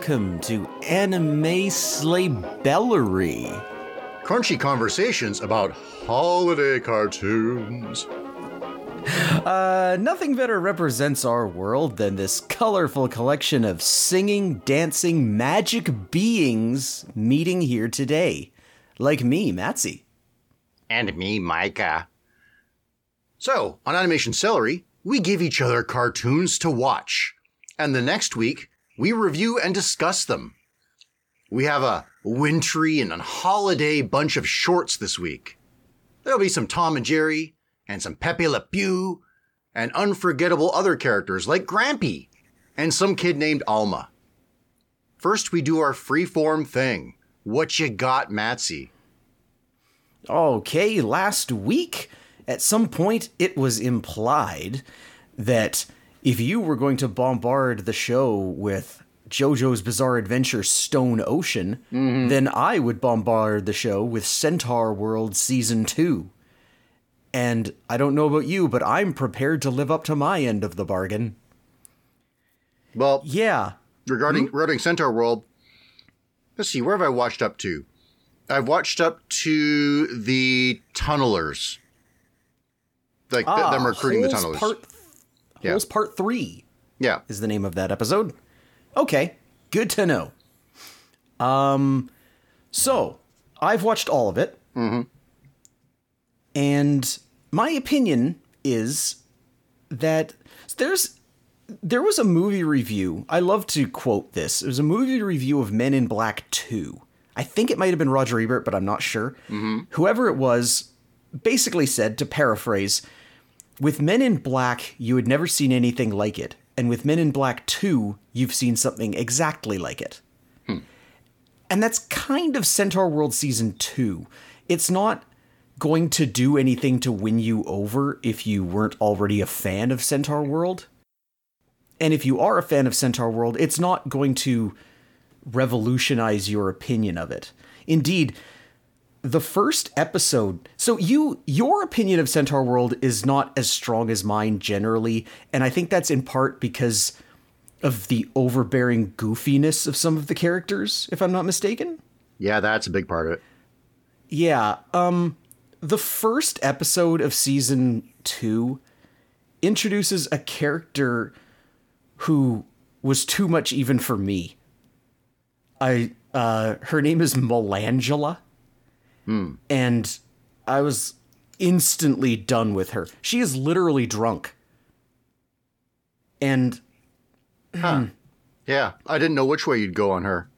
and welcome to Anime Slaybellery. Crunchy conversations about holiday cartoons. Uh, nothing better represents our world than this colorful collection of singing, dancing, magic beings meeting here today. Like me, Matsy. And me, Micah. So, on Animation Celery, we give each other cartoons to watch. And the next week, we review and discuss them. We have a wintry and a holiday bunch of shorts this week. There'll be some Tom and Jerry, and some Pepe Le Pew, and unforgettable other characters like Grampy, and some kid named Alma. First, we do our freeform thing. What you got, Matsy? Okay, last week, at some point, it was implied that if you were going to bombard the show with JoJo's Bizarre Adventure Stone Ocean, then I would bombard the show with Centaur World Season 2. And I don't know about you, but I'm prepared to live up to my end of the bargain. Well, Yeah. regarding regarding Centaur World, let's see, where have I watched up to? I've watched up to the tunnelers. Like th- them recruiting the Ah, tunnelers. Part, Yeah. Holes Part 3 yeah. is the name of that episode. Okay, good to know. Um, so I've watched all of it, and my opinion is that there's there was a movie review. I love to quote this. It was a movie review of Men in Black 2. I think it might have been Roger Ebert, but I'm not sure. Whoever it was basically said, to paraphrase, with Men in Black, you had never seen anything like it. And with Men in Black 2, you've seen something exactly like it. Hmm. And that's kind of Centaur World Season 2. It's not going to do anything to win you over if you weren't already a fan of Centaur World. And if you are a fan of Centaur World, it's not going to revolutionize your opinion of it. Indeed, the first episode so you your opinion of centaur world is not as strong as mine generally and i think that's in part because of the overbearing goofiness of some of the characters if i'm not mistaken. Yeah, that's a big part of it. yeah um the first episode of season 2 introduces a character who was too much even for me. I uh her name is melangela and I was instantly done with her. She is literally drunk. And Yeah, I didn't know which way you'd go on her.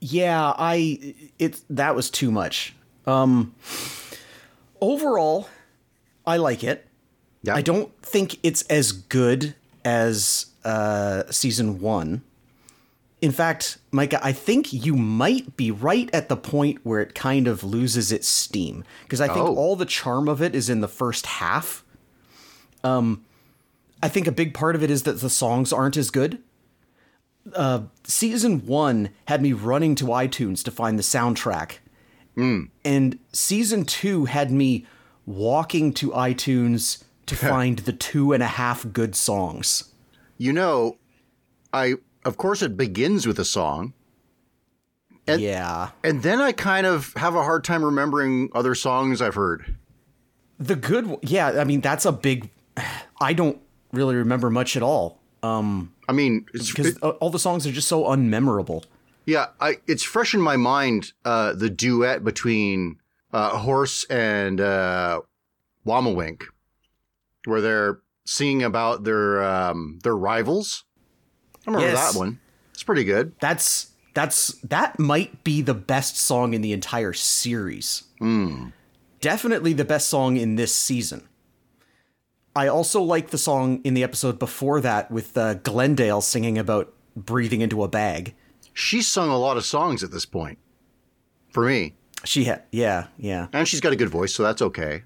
yeah, I it that was too much. Um overall, I like it. Yeah. I don't think it's as good as uh season 1. In fact, Micah, I think you might be right at the point where it kind of loses its steam because I think Oh. all the charm of it is in the first half. Um I think a big part of it is that the songs aren't as good. Uh season 1 had me running to iTunes to find the soundtrack. And season 2 had me walking to iTunes to find the two and a half good songs. You know, I of course it begins with a song, And- yeah. and then I kind of have a hard time remembering other songs I've heard. The good, one- yeah. I mean, that's a big. I don't really remember much at all. Um, I mean, it's because all the songs are just so unmemorable. Yeah, I it's fresh in my mind uh, the duet between uh, Horse and uh, Wammawink, where they're singing about their um, their rivals. I remember Yes. that one. It's pretty good. That's that's that might be the best song in the entire series. Definitely the best song in this season. I also like the song in the episode before that with uh, Glendale singing about breathing into a bag. She's sung a lot of songs at this point, for me, She had, yeah, yeah. and she's got a good voice, so that's okay.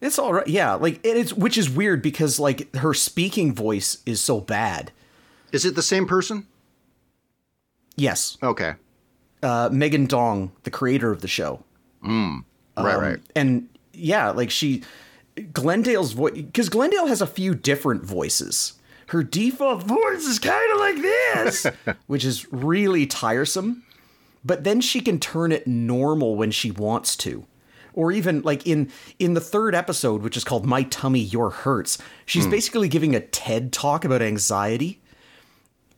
It's all right. Yeah, like it is, which is weird because like her speaking voice is so bad. Is it the same person? Yes, Okay, uh, Megan Dong, the creator of the show, right, Um, right. and yeah, like she, Glendale's voice because Glendale has a few different voices. her default voice is kind of like this, which is really tiresome. But then she can turn it normal when she wants to. Or even like in in the third episode, which is called "My Tummy Your Hurts," she's basically giving a TED talk about anxiety.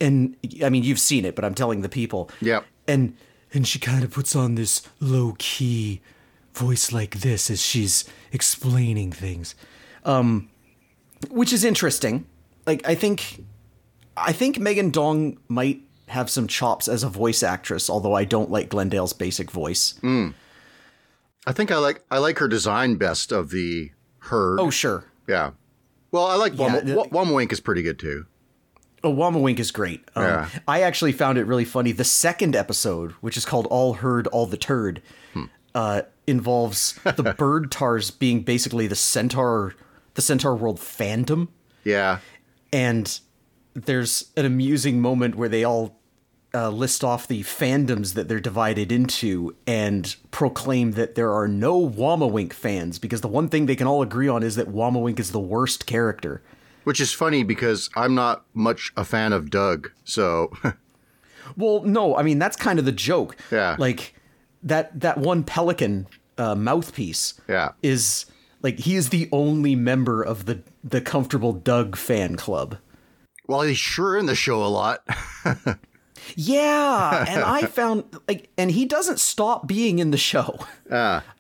And I mean, you've seen it, but I'm telling the people. Yep. And and she kind of puts on this low key voice like this as she's explaining things, um, which is interesting. Like I think, I think Megan Dong might have some chops as a voice actress, although I don't like Glendale's basic voice. I think I like I like her design best of the herd. Oh sure, yeah. Well, I like Yeah, Wom- Wa- is pretty good too. Oh, Wama Wink is great. Um, Yeah. I actually found it really funny. The second episode, which is called "All Heard, All the Turd," uh, involves the bird tars being basically the centaur, the centaur world fandom. Yeah. and there's an amusing moment where they all uh, list off the fandoms that they're divided into and proclaim that there are no Wammawink fans because the one thing they can all agree on is that Wammawink is the worst character. Which is funny because I'm not much a fan of Doug. So, Well, no, I mean that's kind of the joke. Yeah. like that that one pelican uh, mouthpiece. Yeah. is like he is the only member of the the comfortable Doug fan club. well, he's sure in the show a lot. Yeah, and I found like, and he doesn't stop being in the show.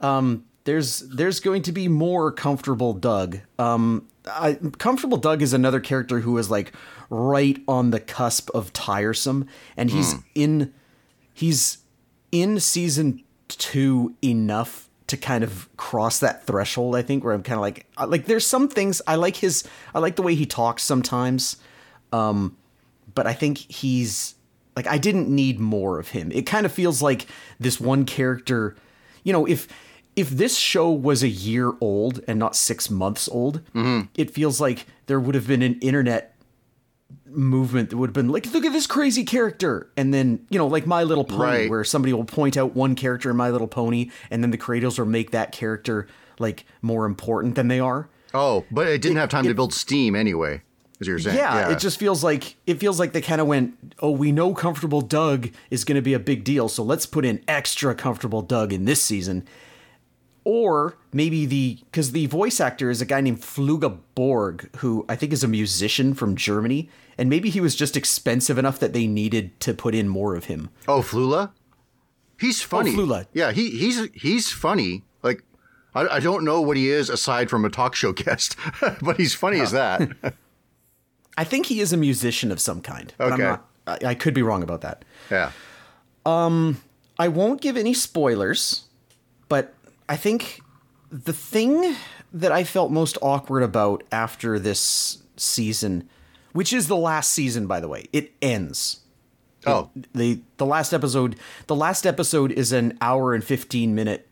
Um, there's there's going to be more comfortable Doug. Um, I, comfortable Doug is another character who is like right on the cusp of tiresome, and he's in he's in season two enough to kind of cross that threshold. I think where I'm kind of like like there's some things I like his I like the way he talks sometimes Um, but I think he's like I didn't need more of him. It kind of feels like this one character, you know, if if this show was a year old and not 6 months old, mm-hmm. it feels like there would have been an internet movement that would have been like look at this crazy character and then you know like my little pony Right. where somebody will point out one character in my little pony and then the creators will make that character like more important than they are oh, but it didn't have time to build steam anyway, as you're saying. yeah, it just feels like it feels like they kind of went, "Oh, we know comfortable Doug is going to be a big deal, so let's put in extra comfortable Doug in this season." Or maybe the because the voice actor is a guy named Flula Borg, who I think is a musician from Germany, and maybe he was just expensive enough that they needed to put in more of him. Oh, Flula? He's funny. Oh, Flula. Yeah, he he's he's funny. Like I, I don't know what he is aside from a talk show guest, but he's funny as that. I think he is a musician of some kind. Okay. not, I, I could be wrong about that. yeah. Um, I won't give any spoilers, but I think the thing that I felt most awkward about after this season, which is the last season, by the way, it ends. Oh, the The last episode, the last episode is an hour and fifteen minute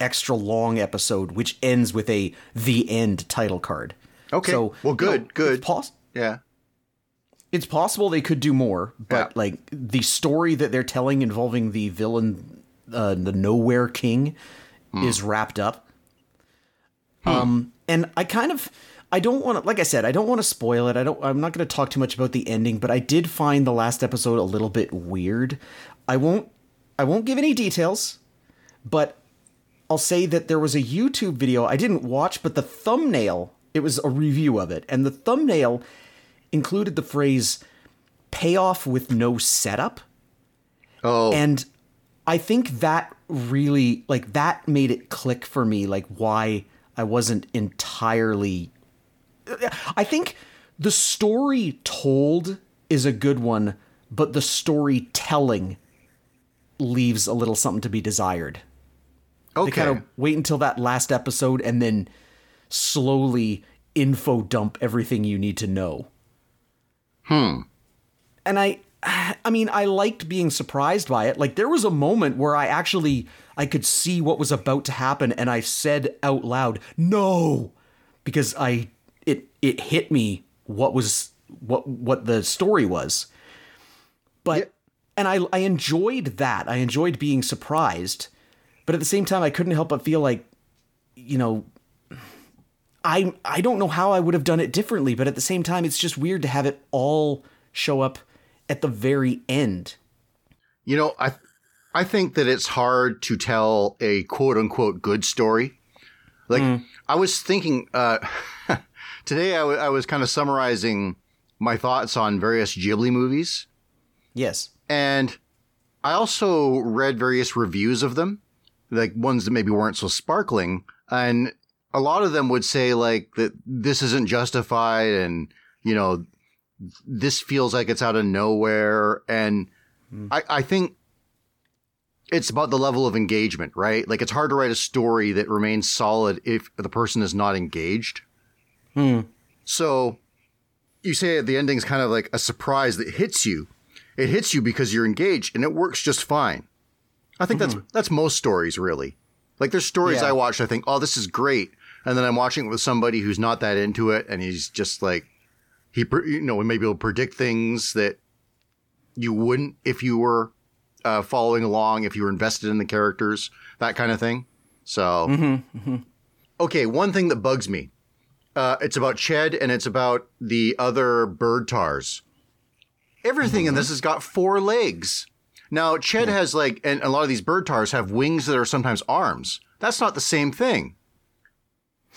extra long episode, which ends with a the end title card. Okay. So Well, good, you know, good. Poss- yeah. it's possible they could do more, but Yeah. like the story that they're telling involving the villain, uh, the Nowhere King, is wrapped up. Um, and I kind of, I don't want to, like I said, I don't want to spoil it. I don't. I'm not going to talk too much about the ending, but I did find the last episode a little bit weird. I won't, I won't give any details, but I'll say that there was a YouTube video I didn't watch, but the thumbnail, it was a review of it, and the thumbnail included the phrase payoff with no setup. Oh, And I think that really, like, that made it click for me, like, why I wasn't entirely. I think the story told is a good one, but the storytelling leaves a little something to be desired. okay. They kind of wait until that last episode and then slowly info dump everything you need to know. Hmm. And I I mean, I liked being surprised by it. Like there was a moment where I actually I could see what was about to happen and I said out loud, "No." Because I it it hit me what was what what the story was. But Yeah. and I I enjoyed that. I enjoyed being surprised. But at the same time I couldn't help but feel like you know I I don't know how I would have done it differently, but at the same time, it's just weird to have it all show up at the very end. You know, I I think that it's hard to tell a quote unquote good story. Like I was thinking uh, today, I, w- I was kind of summarizing my thoughts on various Ghibli movies, Yes. and I also read various reviews of them, like ones that maybe weren't so sparkling, and a lot of them would say like that this isn't justified, and you know, this feels like it's out of nowhere, and hmm. I, I think it's about the level of engagement, right? Like it's hard to write a story that remains solid if the person is not engaged. Hmm. So you say the ending's kind of like a surprise that hits you. It hits you because you're engaged and it works just fine. I think that's hmm. that's most stories really. Like there's stories Yeah. I watch I think, "Oh, this is great." And then I'm watching it with somebody who's not that into it and he's just like he you know, maybe he'll predict things that you wouldn't if you were uh, following along, if you were invested in the characters, that kind of thing. So, okay, one thing that bugs me. Uh, it's about Ched and it's about the other bird tars. Everything in this has got four legs. Now, Ched has like, and a lot of these bird tars have wings that are sometimes arms. That's not the same thing.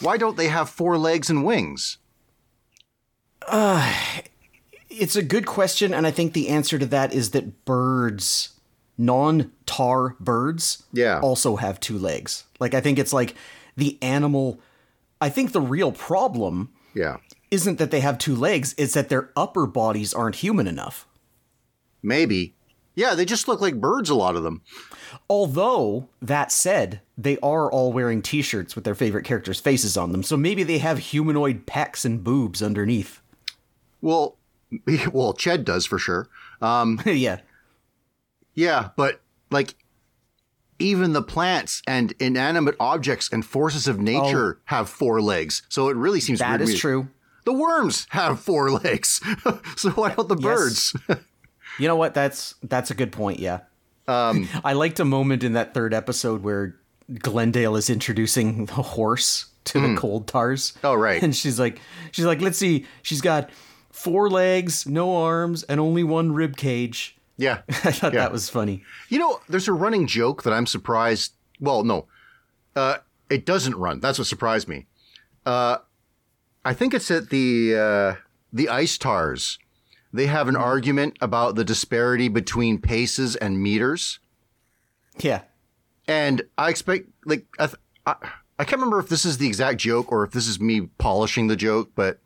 Why don't they have four legs and wings? Uh, it's a good question, and I think the answer to that is that birds, non tar birds, Yeah. also have two legs. Like, I think it's like the animal. I think the real problem Yeah, isn't that they have two legs, it's that their upper bodies aren't human enough. maybe. Yeah, they just look like birds, a lot of them. Although, that said, they are all wearing t shirts with their favorite characters' faces on them, so maybe they have humanoid pecs and boobs underneath. Well, well, Ched does for sure. Um, yeah. Yeah, but like even the plants and inanimate objects and forces of nature have four legs. So it really seems Oh. That is true. The worms have four legs. so why don't the birds? You know what? That's that's a good point. Yeah. Um, I liked a moment in that third episode where Glendale is introducing the horse to the cold tars. Oh, right. And she's like, she's like, let's see. She's got four legs, no arms, and only one rib cage. yeah. I thought Yeah. that was funny. You know, there's a running joke that I'm surprised. Well, no, uh, it doesn't run. That's what surprised me. Uh, I think it's at the uh, the ice tars. They have an argument about the disparity between paces and meters. Yeah. And I expect, like, I, th- I, I can't remember if this is the exact joke or if this is me polishing the joke, but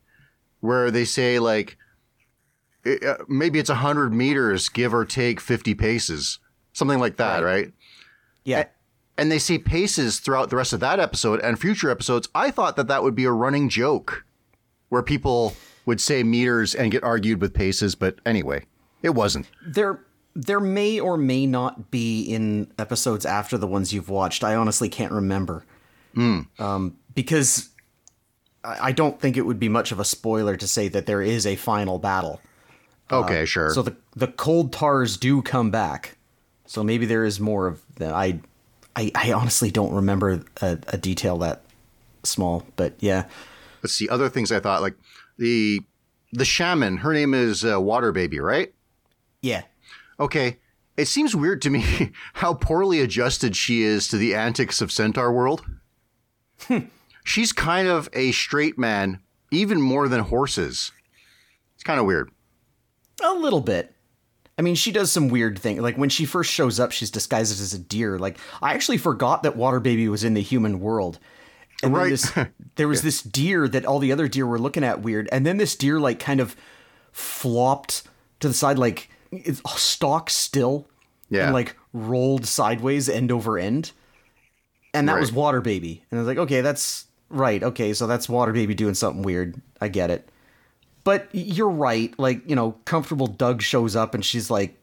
where they say, like, it, uh, maybe it's 100 meters, give or take 50 paces, something like that, right? Yeah. And they say paces throughout the rest of that episode and future episodes. I thought that that would be a running joke where people would say meters and get argued with paces, but anyway, it wasn't. There there may or may not be in episodes after the ones you've watched. I honestly can't remember. Um, because I don't think it would be much of a spoiler to say that there is a final battle. Okay, sure. So the the cold tars do come back. So maybe there is more of that. I, I I honestly don't remember a, a detail that small, but yeah. let's see other things I thought like the the shaman. Her name is uh, Water Baby, right? Yeah. Okay. It seems weird to me how poorly adjusted she is to the antics of Centaur World. She's kind of a straight man, even more than horses. It's kind of weird. A little bit. I mean, she does some weird thing. Like when she first shows up, she's disguised as a deer. Like I actually forgot that Water Baby was in the human world. And Right. this, there was this deer that all the other deer were looking at weird, and then this deer like kind of flopped to the side, like it's stock still, Yeah. and like rolled sideways end over end, and that was Water Baby. And I was like, okay, that's right. Okay, so that's Water Baby doing something weird. I get it. But you're right. Like, you know, comfortable Doug shows up and she's like,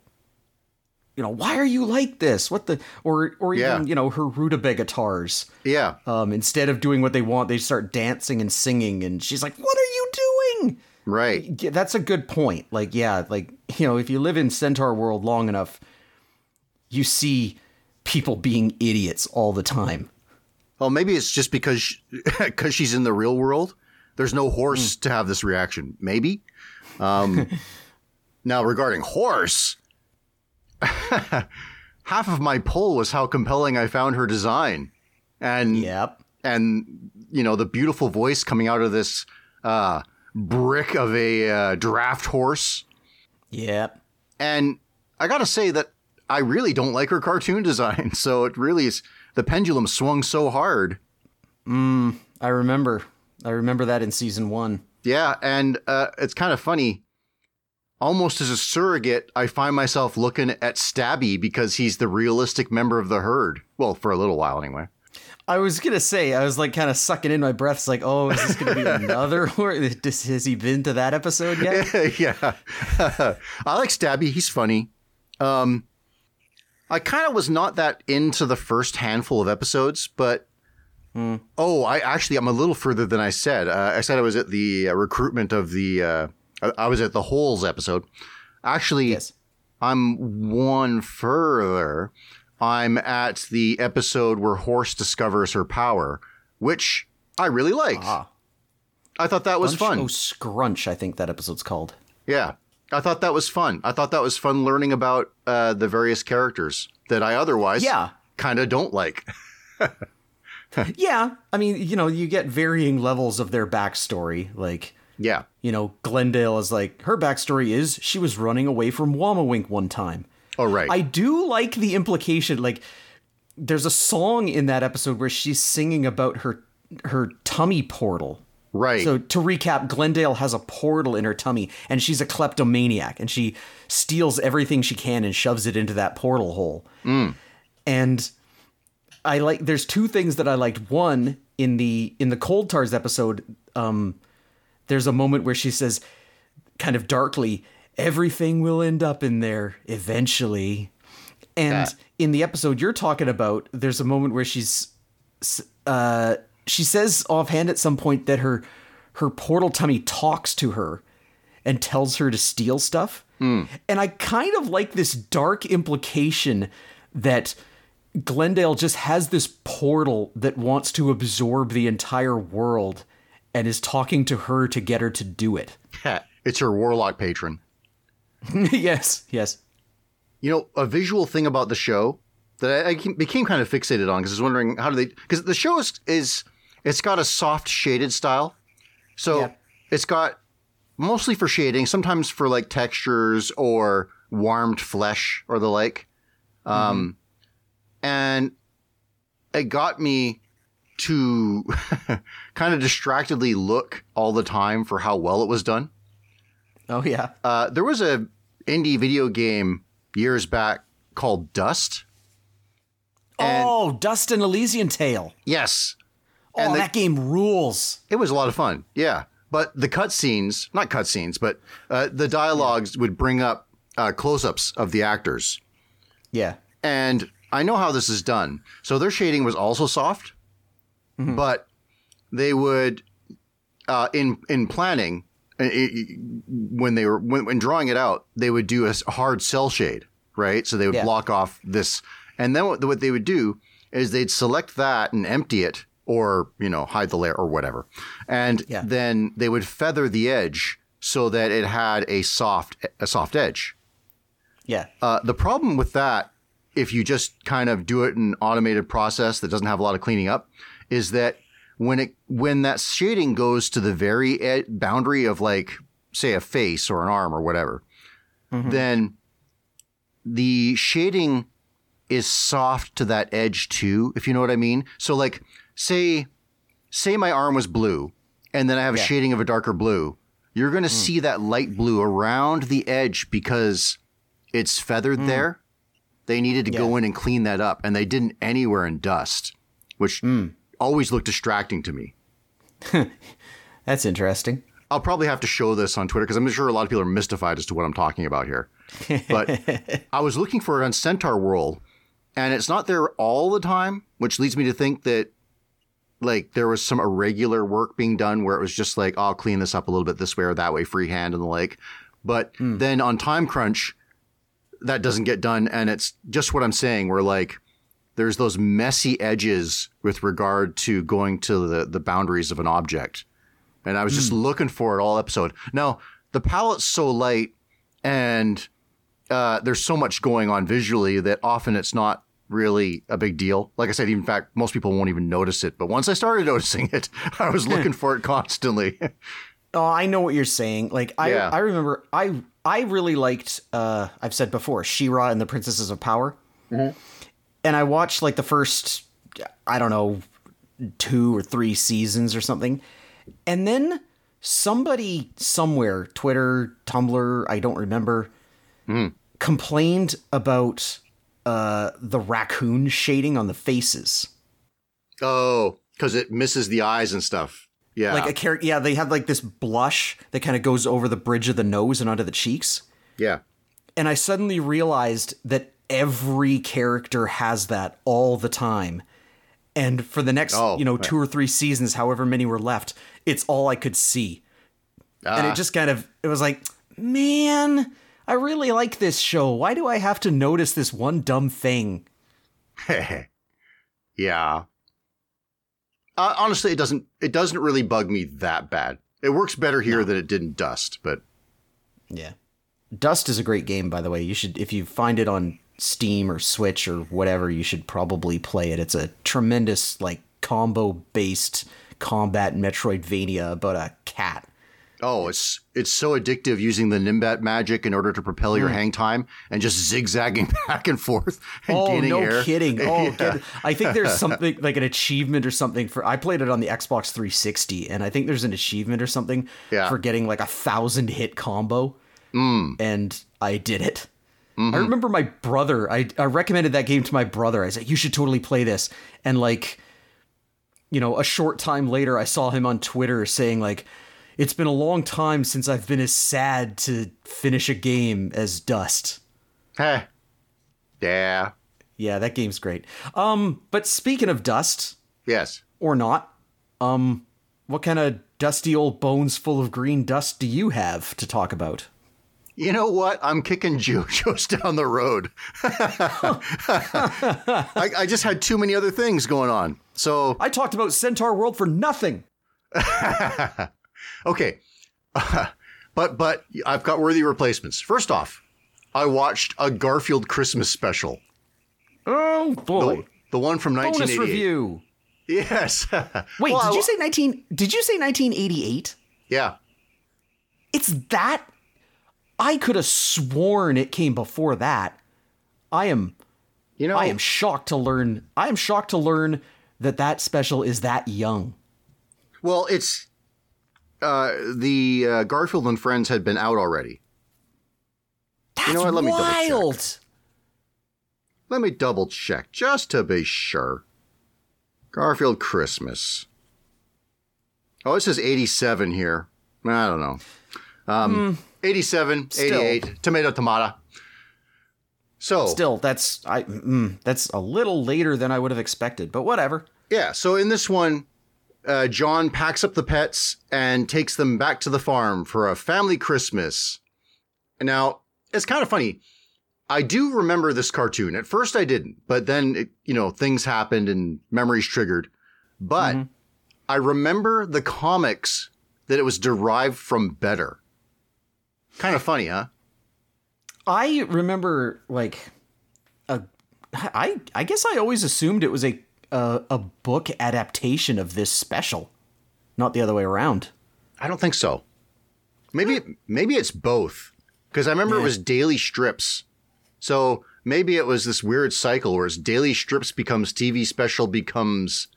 you know, why are you like this? What the or or even, you know, her rutabagatars. Yeah. Um, instead of doing what they want, they start dancing and singing and she's like, What are you doing? Right. Yeah, that's a good point. Like, yeah, like, you know, if you live in Centaur world long enough, you see people being idiots all the time. Well, maybe it's just because because she's in the real world. There's no horse to have this reaction. Maybe. Um, now, regarding horse, half of my poll was how compelling I found her design, and Yep. and you know the beautiful voice coming out of this uh, brick of a uh, draft horse. Yep. And I gotta say that I really don't like her cartoon design. So it really is the pendulum swung so hard. I remember. I remember that in season one. Yeah, and uh, it's kind of funny. Almost as a surrogate, I find myself looking at Stabby because he's the realistic member of the herd. Well, for a little while anyway. I was gonna say, I was like kind of sucking in my breath. It's like, oh, is this gonna be another? Or does- has he been to that episode yet? yeah. I like Stabby. He's funny. Um, I kind of was not that into the first handful of episodes, but oh, I actually I'm a little further than I said. Uh, I said I was at the uh, recruitment of the. Uh, I- I was at the Holes episode. Actually, Yes. I'm one further. I'm at the episode where Horse discovers her power, which I really liked. Ah. I thought that was Bunch- fun. Oh, Scrunch, I think that episode's called. Yeah. I thought that was fun. I thought that was fun learning about uh, the various characters that I otherwise Yeah. kind of don't like. Yeah, I mean, you know, you get varying levels of their backstory. Like, yeah. you know, Glendale is like her backstory is she was running away from Wammawink one time. Oh, right. I do like the implication. Like, there's a song in that episode where she's singing about her her tummy portal. Right. So to recap, Glendale has a portal in her tummy, and she's a kleptomaniac, and she steals everything she can and shoves it into that portal hole. And I like. There's two things that I liked. One in the in the Cold Tars episode, um, there's a moment where she says, kind of darkly, "Everything will end up in there eventually." And That- in the episode you're talking about, there's a moment where she's uh, she says offhand at some point that her her portal tummy talks to her and tells her to steal stuff. Hmm. And I kind of like this dark implication that Glendale just has this portal that wants to absorb the entire world and is talking to her to get her to do it. it's her warlock patron. yes, yes. You know, a visual thing about the show that I, became kind of fixated on because I was wondering how do they because the show is, is it's got a soft shaded style, so Yeah. it's got mostly for shading, sometimes for like textures or warmed flesh or the like, um, and it got me to kind of distractedly look all the time for how well it was done. Oh yeah. Uh, there was a indie video game years back called Dust. And- oh, Dust An Elysian Tail. Yes, Oh, And the- that game rules. it was a lot of fun. Yeah, but the cutscenes, not cutscenes, but uh, the dialogues would bring up uh, close-ups of the actors, Yeah. and I know how this is done. So their shading was also soft, but they would uh, in in planning. uh, When they were when, when drawing it out, they would do a hard cell shade, right? So they would Yeah. block off this, and then what, what they would do is they'd select that and empty it, or you know hide the layer or whatever, and Yeah. then they would feather the edge so that it had a soft a soft edge. Yeah. Uh, the problem with that, if you just kind of do it in an automated process that doesn't have a lot of cleaning up, is that when it when that shading goes to the very ed- boundary of like say a face or an arm or whatever, then the shading is soft to that edge too, if you know what I mean. So like say say my arm was blue and then I have a shading of a darker blue, you're going to hmm. see that light blue around the edge because it's feathered hmm. there. They needed to go in and clean that up, and they didn't anywhere in dust, which hmm. always looked distracting to me. That's interesting. I'll probably have to show this on Twitter because I'm sure a lot of people are mystified as to what I'm talking about here. But I was looking for it on Centaur World, and it's not there all the time, which leads me to think that like there was some irregular work being done where it was just like, I'll clean this up a little bit this way or that way, freehand and the like. But hmm. then on Time Crunch, that doesn't get done, and it's just what I'm saying. Where like there's those messy edges with regard to going to the, the boundaries of an object. And I was just hmm. looking for it all episode. Now, the palette's so light and uh, there's so much going on visually that often it's not really a big deal. Like I said, in fact, most people won't even notice it. But once I started noticing it, I was looking for it constantly. Oh, I know what you're saying. Like I Yeah. I remember I I really liked uh I've said before, She-Ra and the Princesses of Power. Mm-hmm. And I watched like the first I don't know, two or three seasons or something. And then somebody somewhere, Twitter, Tumblr, I don't remember, Mm. Complained about uh the raccoon shading on the faces. oh, because it misses the eyes and stuff. Yeah. Like a character yeah, they have like this blush that kind of goes over the bridge of the nose and onto the cheeks. yeah. and I suddenly realized that every character has that all the time. And for the next, Oh, you know, right. two or three seasons, however many were left, it's all I could see. and Ah. it just kind of it was like, man, I really like this show. Why do I have to notice this one dumb thing? yeah. Uh, honestly, it doesn't. It doesn't really bug me that bad. It works better here than it did in Dust. But Yeah. Dust is a great game, by the way. You should, if you find it on Steam or Switch or whatever, you should probably play it. It's a tremendous, like, combo based combat Metroidvania about a cat. Oh, it's it's so addictive using the Nimbat magic in order to propel your hang time and just zigzagging back and forth and. Oh, gaining no air. kidding. Oh, Yeah. kid- I think there's something like an achievement or something for. I played it on the Xbox 360, and I think there's an achievement or something Yeah. for getting like a thousand hit combo. Mm. And I did it. Mm-hmm. I remember my brother. I, I recommended that game to my brother. I said, "You should totally play this." And like, you know, a short time later, I saw him on Twitter saying like. It's been a long time since I've been as sad to finish a game as Dust. Heh. Yeah. Yeah, that game's great. Um, but speaking of dust Yes. or not, um, what kind of dusty old bones full of green dust do you have to talk about? You know what? I'm kicking JoJo's down the road. I, I just had too many other things going on. So I talked about Centaur World for nothing. okay, but but I've got worthy replacements. First off, I watched a Garfield Christmas special, Oh boy! the, the one from Bonus 1988. review. Yes. Wait, Well, did you say nineteen? Did you say nineteen eighty eight? Yeah. It's that. I could have sworn it came before that. I am. You know, I am shocked to learn. I am shocked to learn that that special is that young. well, it's uh, the uh, Garfield and Friends had been out already. That's know what? Let me double check. wild. Let me double check just to be sure. Garfield Christmas. Oh, it says 87 here. I don't know. Um, 87, Still. 88, tomato, tomato. So, Still, that's I. Mm, that's a little later than I would have expected, but whatever. yeah, so in this one, uh, Jon packs up the pets and takes them back to the farm for a family Christmas. Now, it's kind of funny. I do remember this cartoon. At first, I didn't, but then, it, you know, things happened and memories triggered. But I remember the comics that it was derived from better. Kind of funny, huh? I remember like a. I I guess I always assumed it was a a, a book adaptation of this special, not the other way around. I don't think so. Maybe maybe it's both because I remember it was daily strips. So maybe it was this weird cycle where it's daily strips becomes TV special becomes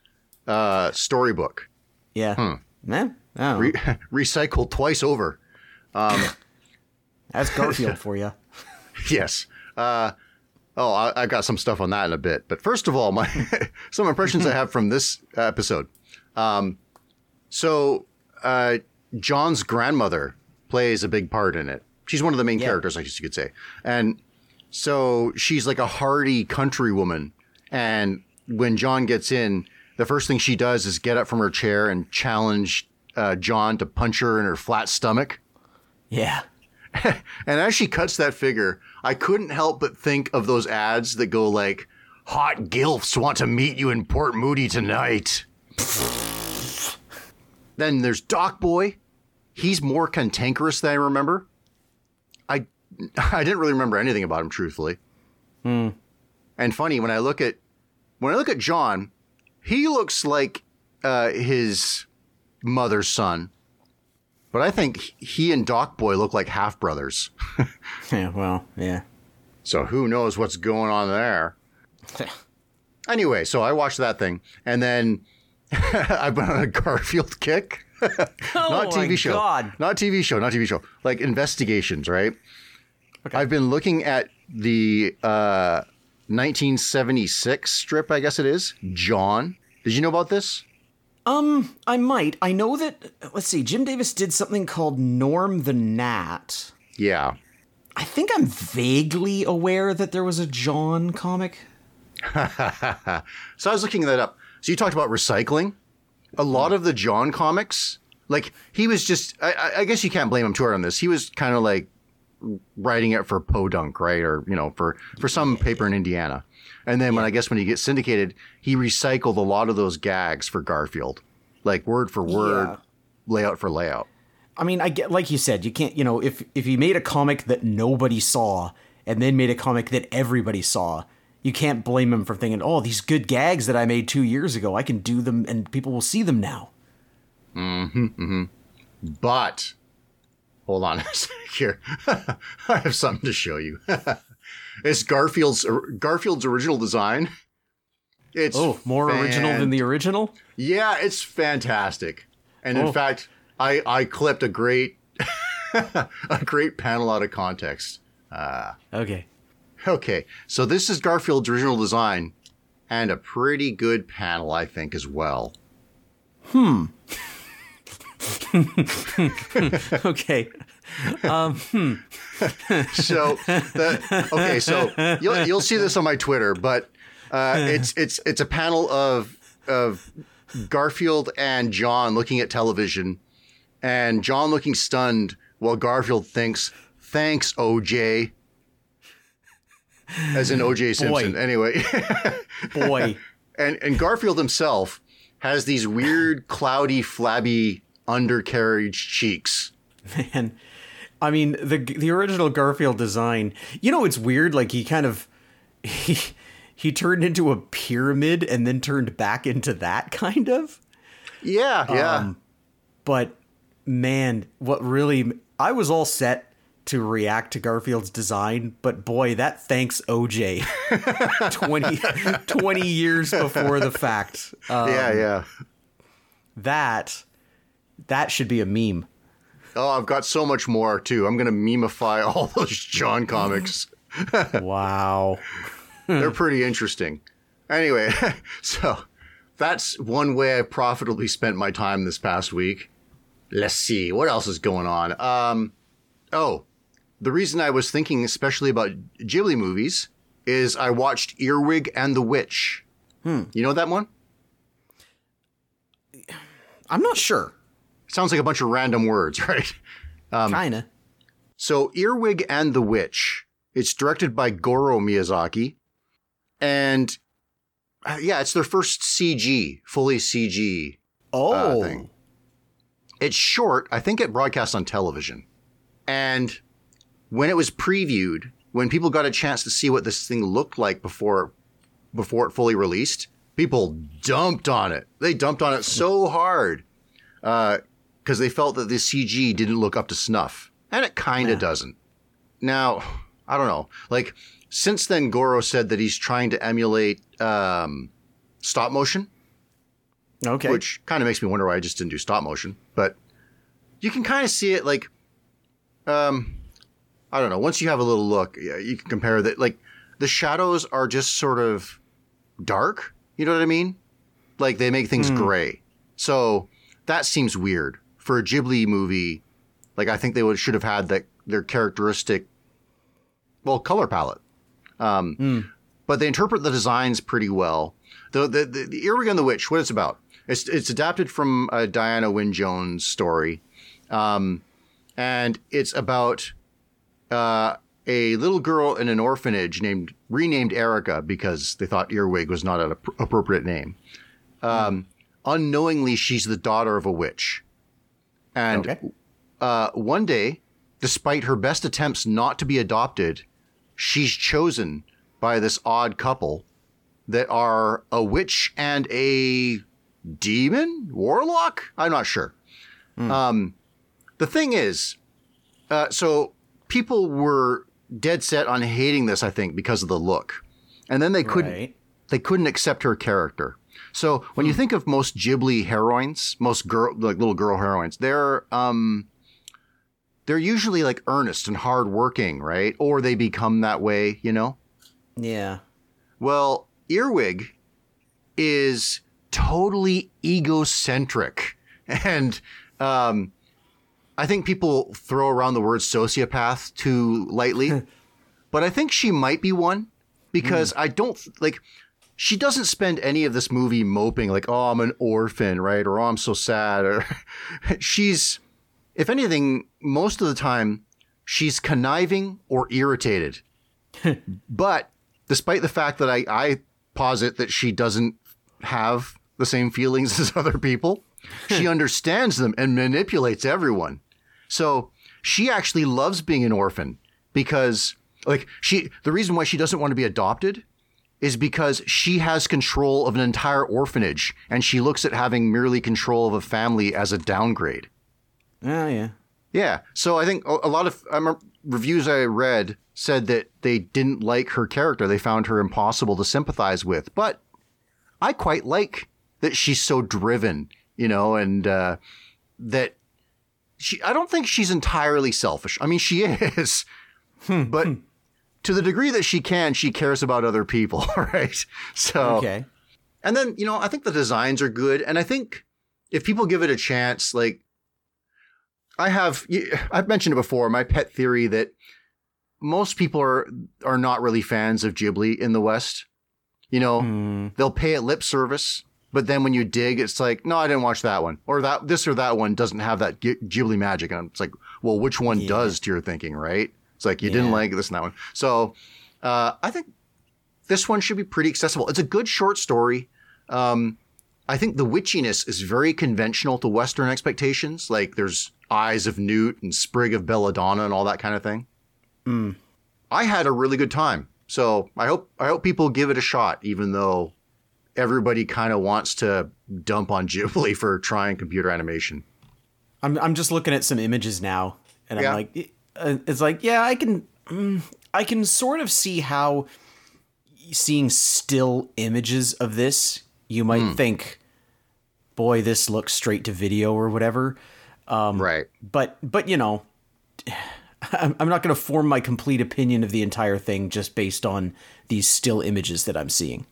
uh, storybook. Yeah. Hmm. Eh, I. Re- recycled twice over. That's Garfield for you. Yes. Uh, oh, I, I got some stuff on that in a bit. But first of all, my some impressions I have from this episode. Um, so uh, Jon's grandmother plays a big part in it. She's one of the main Yeah. characters, I guess you could say. And so she's like a hardy country woman. And when Jon gets in, the first thing she does is get up from her chair and challenge uh, Jon to punch her in her flat stomach. Yeah. And as she cuts that figure, I couldn't help but think of those ads that go like, hot gilfs want to meet you in Port Moody tonight. then there's Doc Boy. He's more cantankerous than I remember. I I didn't really remember anything about him, truthfully. And funny when I look at when I look at Jon, he looks like uh, his mother's son. But I think he and Doc Boy look like half brothers. Yeah, well, yeah. So who knows what's going on there? Anyway, so I watched that thing, and then I've been on a Garfield kick. not Oh TV my show, God. not TV show, not TV show. Like investigations, right? Okay. I've been looking at the uh, 1976 strip, I guess it is. John, did you know about this? Um, I might. I know that. Let's see. Jim Davis did something called Norm the Gnat. Yeah. I think I'm vaguely aware that there was a Jon comic. So I was looking that up. So you talked about recycling. A lot of the Jon comics, like he was just, I- I, guess you can't blame him too hard on this. He was kind of like writing it for Podunk, right? Or, you know, for, for some paper in Indiana. And then when I guess when he gets syndicated, he recycled a lot of those gags for Garfield, like word for word, Yeah. layout for layout. I mean, I get like you said, you can't. You know, if if he made a comic that nobody saw and then made a comic that everybody saw, you can't blame him for thinking, "Oh, these good gags that I made two years ago, I can do them, and people will see them now." Mhm. Mm-hmm. But hold on a second here. I have something to show you. it's Garfield's Garfield's original design. It's Oh, more original than the original. Yeah, it's fantastic. And in Oh. fact, I I clipped a great a great panel out of context. Uh, okay. Okay, so this is Garfield's original design and a pretty good panel I think as well. Hmm. Okay. So the, okay, so you'll you'll see this on my Twitter, but uh, it's it's it's a panel of of Garfield and Jon looking at television, and Jon looking stunned while Garfield thinks, "Thanks, OJ." As in OJ Simpson. Boy. Anyway, Boy. and and Garfield himself has these weird, cloudy, flabby undercarriage cheeks. Man, I mean the the original Garfield design. You know, it's weird. Like he kind of he he turned into a pyramid and then turned back into that kind of. Yeah, yeah. Um, But man, what really I was all set to react to Garfield's design, but boy, that thanks OJ 20, 20 years before the fact. Uh, yeah, yeah. that that should be a meme. Oh, I've got so much more too. I'm gonna memify all those Jon comics. Wow. They're pretty interesting. Anyway, so that's one way I profitably spent my time this past week. Let's see what else is going on. Um, oh, the reason I was thinking especially about Ghibli movies is I watched Earwig and the Witch. You know that one? I'm not sure. Sounds like a bunch of random words, right? Um, Kinda. So, Earwig and the Witch. It's directed by Goro Miyazaki. And uh, yeah, it's their first CG, fully CG uh, Oh. thing. It's short. I think it broadcast on television. And when it was previewed, when people got a chance to see what this thing looked like before before it fully released, people dumped on it. They dumped on it so hard uh, because they felt that the CG didn't look up to snuff, and it kind of doesn't. Now, I don't know. Like since then, Goro said that he's trying to emulate um, stop motion okay. which kind of makes me wonder why I just didn't do stop motion. But you can kind of see it like, um, I don't know. Once you have a little look, you can compare that. Like the shadows are just sort of dark. You know what I mean? Like they make things gray. So that seems weird for a Ghibli movie. Like I think they would should have had that their characteristic, well, color palette. Um, but they interpret the designs pretty well. The the the, the Earwig and the Witch, what it's about? It's it's adapted from a Diana Wynne Jones story, um, and it's about uh, a little girl in an orphanage named renamed Erica because they thought Earwig was not an ap- appropriate name. Um, Unknowingly, she's the daughter of a witch, and Okay. uh, one day, despite her best attempts not to be adopted, she's chosen by this odd couple that are a witch and a demon warlock. I'm not sure. Um, the thing is, uh, so people were dead set on hating this. I think because of the look, and then they couldn't Right. they couldn't accept her character. So when you think of most Ghibli heroines, most girl like little girl heroines, they're um they're usually like earnest and hardworking, right? Or they become that way, you know? Yeah. Well, Earwig is totally egocentric. And um, I think people throw around the word sociopath too lightly. but I think she might be one because I don't like she doesn't spend any of this movie moping like, oh, I'm an orphan, right? Or oh, I'm so sad. Or she's, if anything, most of the time, she's conniving or irritated. but despite the fact that I, I posit that she doesn't have the same feelings as other people, she understands them and manipulates everyone. So she actually loves being an orphan because, like, she, the reason why she doesn't want to be adopted is because she has control of an entire orphanage and she looks at having merely control of a family as a downgrade. Oh yeah. Yeah. So I think a lot of reviews I read said that they didn't like her character. They found her impossible to sympathize with. But I quite like that she's so driven, you know, and uh, that she. I don't think she's entirely selfish. I mean, she is, but to the degree that she can, she cares about other people, right? So Okay. and then, you know, I think the designs are good. And I think if people give it a chance, like I have, I've mentioned it before, my pet theory that most people are, are not really fans of Ghibli in the West. You know, Hmm. they'll pay it lip service, but then when you dig, it's like, no, I didn't watch that one. Or that, this or that one doesn't have that Ghi- Ghibli magic. And it's like, well, which one Yeah. does to your thinking, right? It's like, you didn't like this and that one. So, uh, I think this one should be pretty accessible. It's a good short story. Um, I think the witchiness is very conventional to Western expectations. Like there's eyes of Newt and sprig of belladonna and all that kind of thing. Mm. I had a really good time. So I hope I hope people give it a shot, even though everybody kind of wants to dump on Ghibli for trying computer animation. I'm I'm just looking at some images now, and Yeah. I'm like, it's like, yeah, I can, mm, I can sort of see how seeing still images of this, you might Hmm. think, boy, this looks straight to video or whatever. Um, right. But but you know, I'm, I'm not going to form my complete opinion of the entire thing just based on these still images that I'm seeing.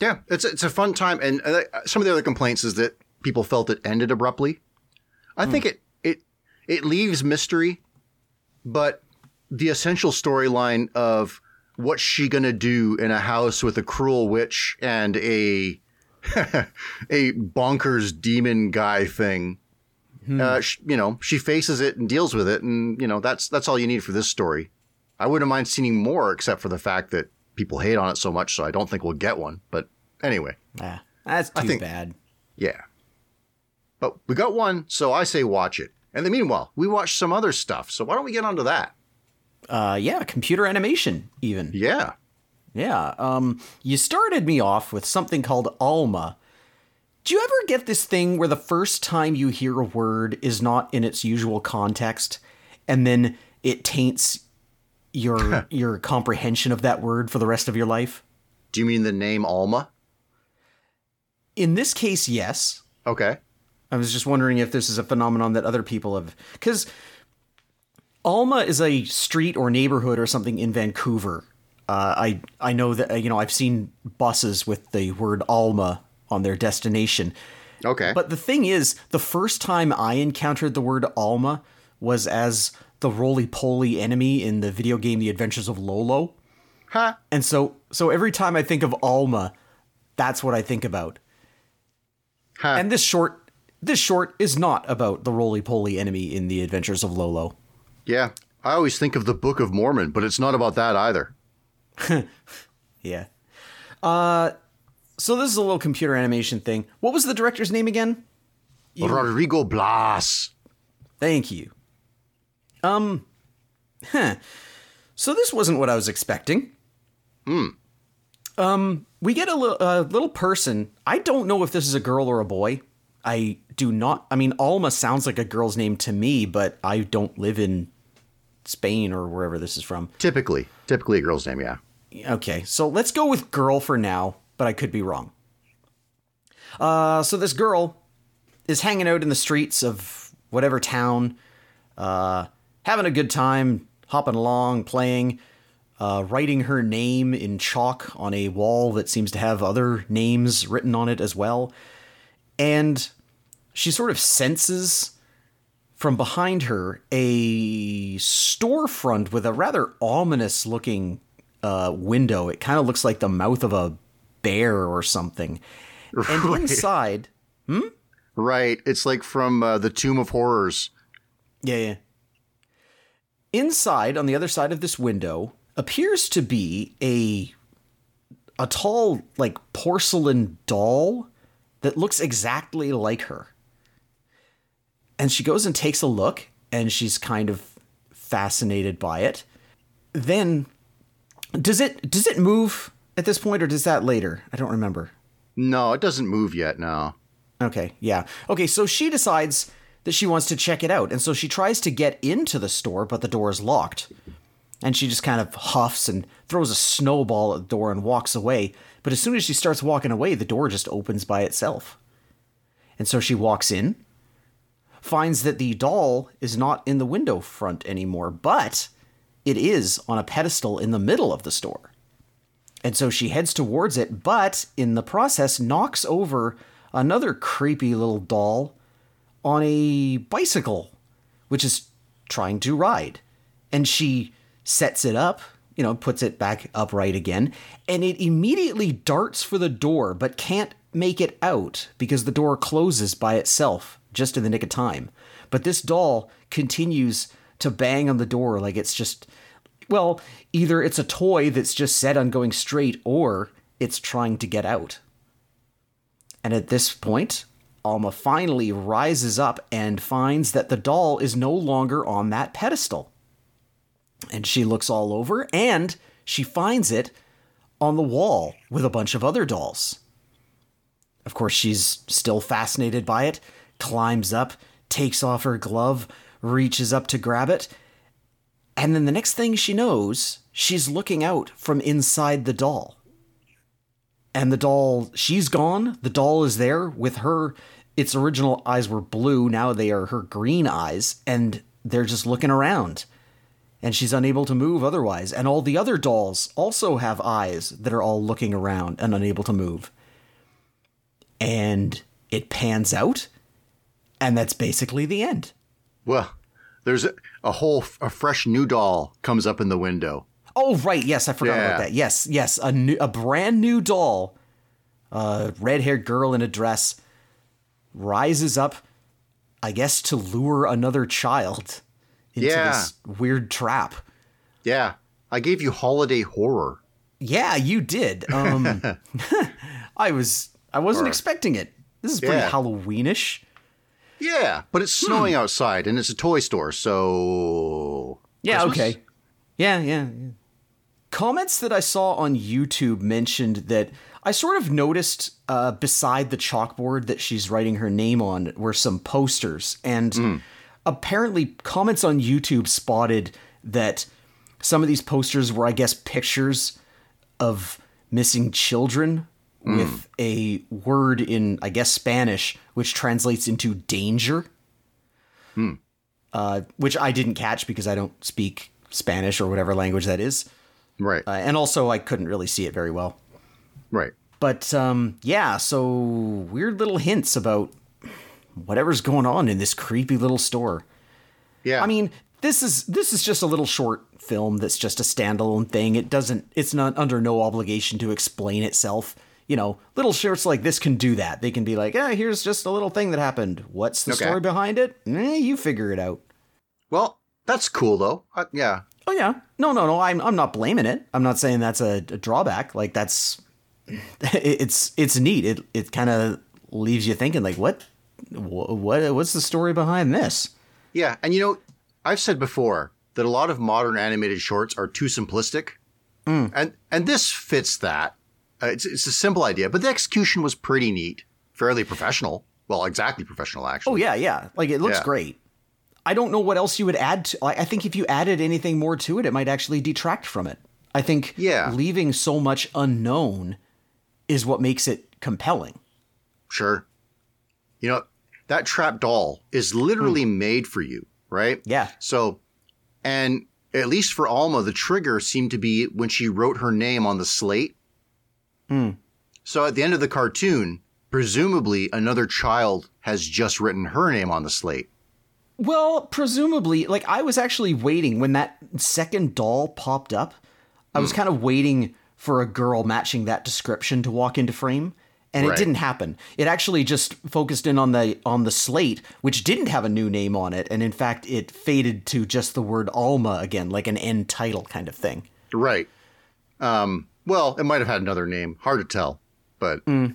Yeah, it's it's a fun time, and uh, some of the other complaints is that people felt it ended abruptly. I think it it it leaves mystery, but the essential storyline of what's she gonna do in a house with a cruel witch and a a bonkers demon guy thing. Uh, sh- you know, she faces it and deals with it, and you know that's that's all you need for this story. I wouldn't mind seeing more, except for the fact that people hate on it so much, so I don't think we'll get one. But anyway, Ah, that's too think- bad. yeah. But we got one, so I say watch it. And then meanwhile, we watched some other stuff. So why don't we get onto that? Uh, yeah, computer animation even. Yeah. Yeah. Um, you started me off with something called Alma. Do you ever get this thing where the first time you hear a word is not in its usual context, and then it taints your your comprehension of that word for the rest of your life? Do you mean the name Alma? In this case, yes. Okay. I was just wondering if this is a phenomenon that other people have because Alma is a street or neighborhood or something in Vancouver. Uh, I I know that uh, you know I've seen buses with the word Alma on their destination. Okay. But the thing is, the first time I encountered the word Alma was as the roly poly enemy in the video game The Adventures of Lolo. huh? And so so every time I think of Alma, that's what I think about. Huh. And this short this short is not about the roly poly enemy in The Adventures of Lolo. yeah. I always think of the Book of Mormon, but it's not about that either. Yeah. Uh, so this is a little computer animation thing. What was the director's name again? Rodrigo Blas. Thank you. Um, huh. So this wasn't what I was expecting. Hmm. Um, we get a li- a little person. I don't know if this is a girl or a boy. I do not. I mean, Alma sounds like a girl's name to me, but I don't live in Spain or wherever this is from. Typically, typically a girl's name, yeah. Okay, so let's go with girl for now, but I could be wrong. Uh, so this girl is hanging out in the streets of whatever town, uh, having a good time, hopping along, playing, uh, writing her name in chalk on a wall that seems to have other names written on it as well. And she sort of senses from behind her a storefront with a rather ominous looking uh, window. It kind of looks like the mouth of a bear or something. And Right. inside, Right. It's like from uh, the Tomb of Horrors. yeah, yeah. Inside, on the other side of this window, appears to be a a tall, like porcelain doll that looks exactly like her. And she goes and takes a look, and she's kind of fascinated by it. Then, does it does it move at this point, or does that later? I don't remember. No, it doesn't move yet. No. Okay, yeah. Okay, so she decides that she wants to check it out, and so she tries to get into the store, but the door is locked. And she just kind of huffs and throws a snowball at the door and walks away. But as soon as she starts walking away, the door just opens by itself. And so she walks in, finds that the doll is not in the window front anymore, but it is on a pedestal in the middle of the store. And so she heads towards it, but in the process knocks over another creepy little doll on a bicycle, which is trying to ride. And she sets it up, you know, puts it back upright again, and it immediately darts for the door, but can't make it out because the door closes by itself just in the nick of time. But this doll continues to bang on the door like it's just well, either it's a toy that's just set on going straight or it's trying to get out. And at this point, Alma finally rises up and finds that the doll is no longer on that pedestal. And she looks all over and she finds it on the wall with a bunch of other dolls. Of course, she's still fascinated by it, climbs up, takes off her glove, reaches up to grab it, and then the next thing she knows, she's looking out from inside the doll. And the doll, she's gone. The doll is there with her. Its original eyes were blue. Now they are her green eyes. And they're just looking around. And she's unable to move otherwise. And all the other dolls also have eyes that are all looking around and unable to move. And it pans out. And that's basically the end. Well, there's a, a whole a fresh new doll comes up in the window. Oh right, yes, I forgot Yeah. about that. Yes, yes, a new, a brand new doll, a red-haired girl in a dress, rises up, I guess, to lure another child into Yeah. this weird trap. Yeah, I gave you holiday horror. Yeah, you did. Um, I was, I wasn't expecting it. This is pretty Yeah. Halloweenish. Yeah, but it's snowing outside and it's a toy store, so Yeah, Christmas? okay. Yeah, yeah, yeah. Comments that I saw on YouTube mentioned that I sort of noticed uh, beside the chalkboard that she's writing her name on were some posters. And apparently, comments on YouTube spotted that some of these posters were, I guess, pictures of missing children with a word in, I guess, Spanish, which translates into danger uh, which I didn't catch because I don't speak Spanish or whatever language that is. Right, Uh, and also, I couldn't really see it very well. right. But um, yeah, so weird little hints about whatever's going on in this creepy little store. Yeah, I mean, this is this is just a little short film that's just a standalone thing. It doesn't it's not under no obligation to explain itself. You know, little shorts like this can do that. They can be like, "Eh, here's just a little thing that happened. What's the Okay. story behind it? Eh, you figure it out." well, That's cool though. Uh, yeah. Oh yeah. No, no, no. I'm I'm not blaming it. I'm not saying that's a, a drawback. Like that's it's it's neat. It it kind of leaves you thinking like what what what's the story behind this? Yeah, and you know, I've said before that a lot of modern animated shorts are too simplistic, Mm. and and this fits that. Uh, it's it's a simple idea, but the execution was pretty neat, fairly professional. Well, exactly professional actually. Oh yeah, yeah. Like it looks Yeah. great. I don't know what else you would add to I think if you added anything more to it, it might actually detract from it. I think Yeah. leaving so much unknown is what makes it compelling. Sure. You know, that trap doll is literally made for you, right? Yeah. So, and at least for Alma, the trigger seemed to be when she wrote her name on the slate. So at the end of the cartoon, presumably another child has just written her name on the slate. Well, presumably, like I was actually waiting when that second doll popped up. I Hmm. was kind of waiting for a girl matching that description to walk into frame, and it didn't happen. It actually just focused in on the on the slate, which didn't have a new name on it, and in fact, it faded to just the word Alma again, like an end title kind of thing. Right. Um, well, it might have had another name. Hard to tell. But, and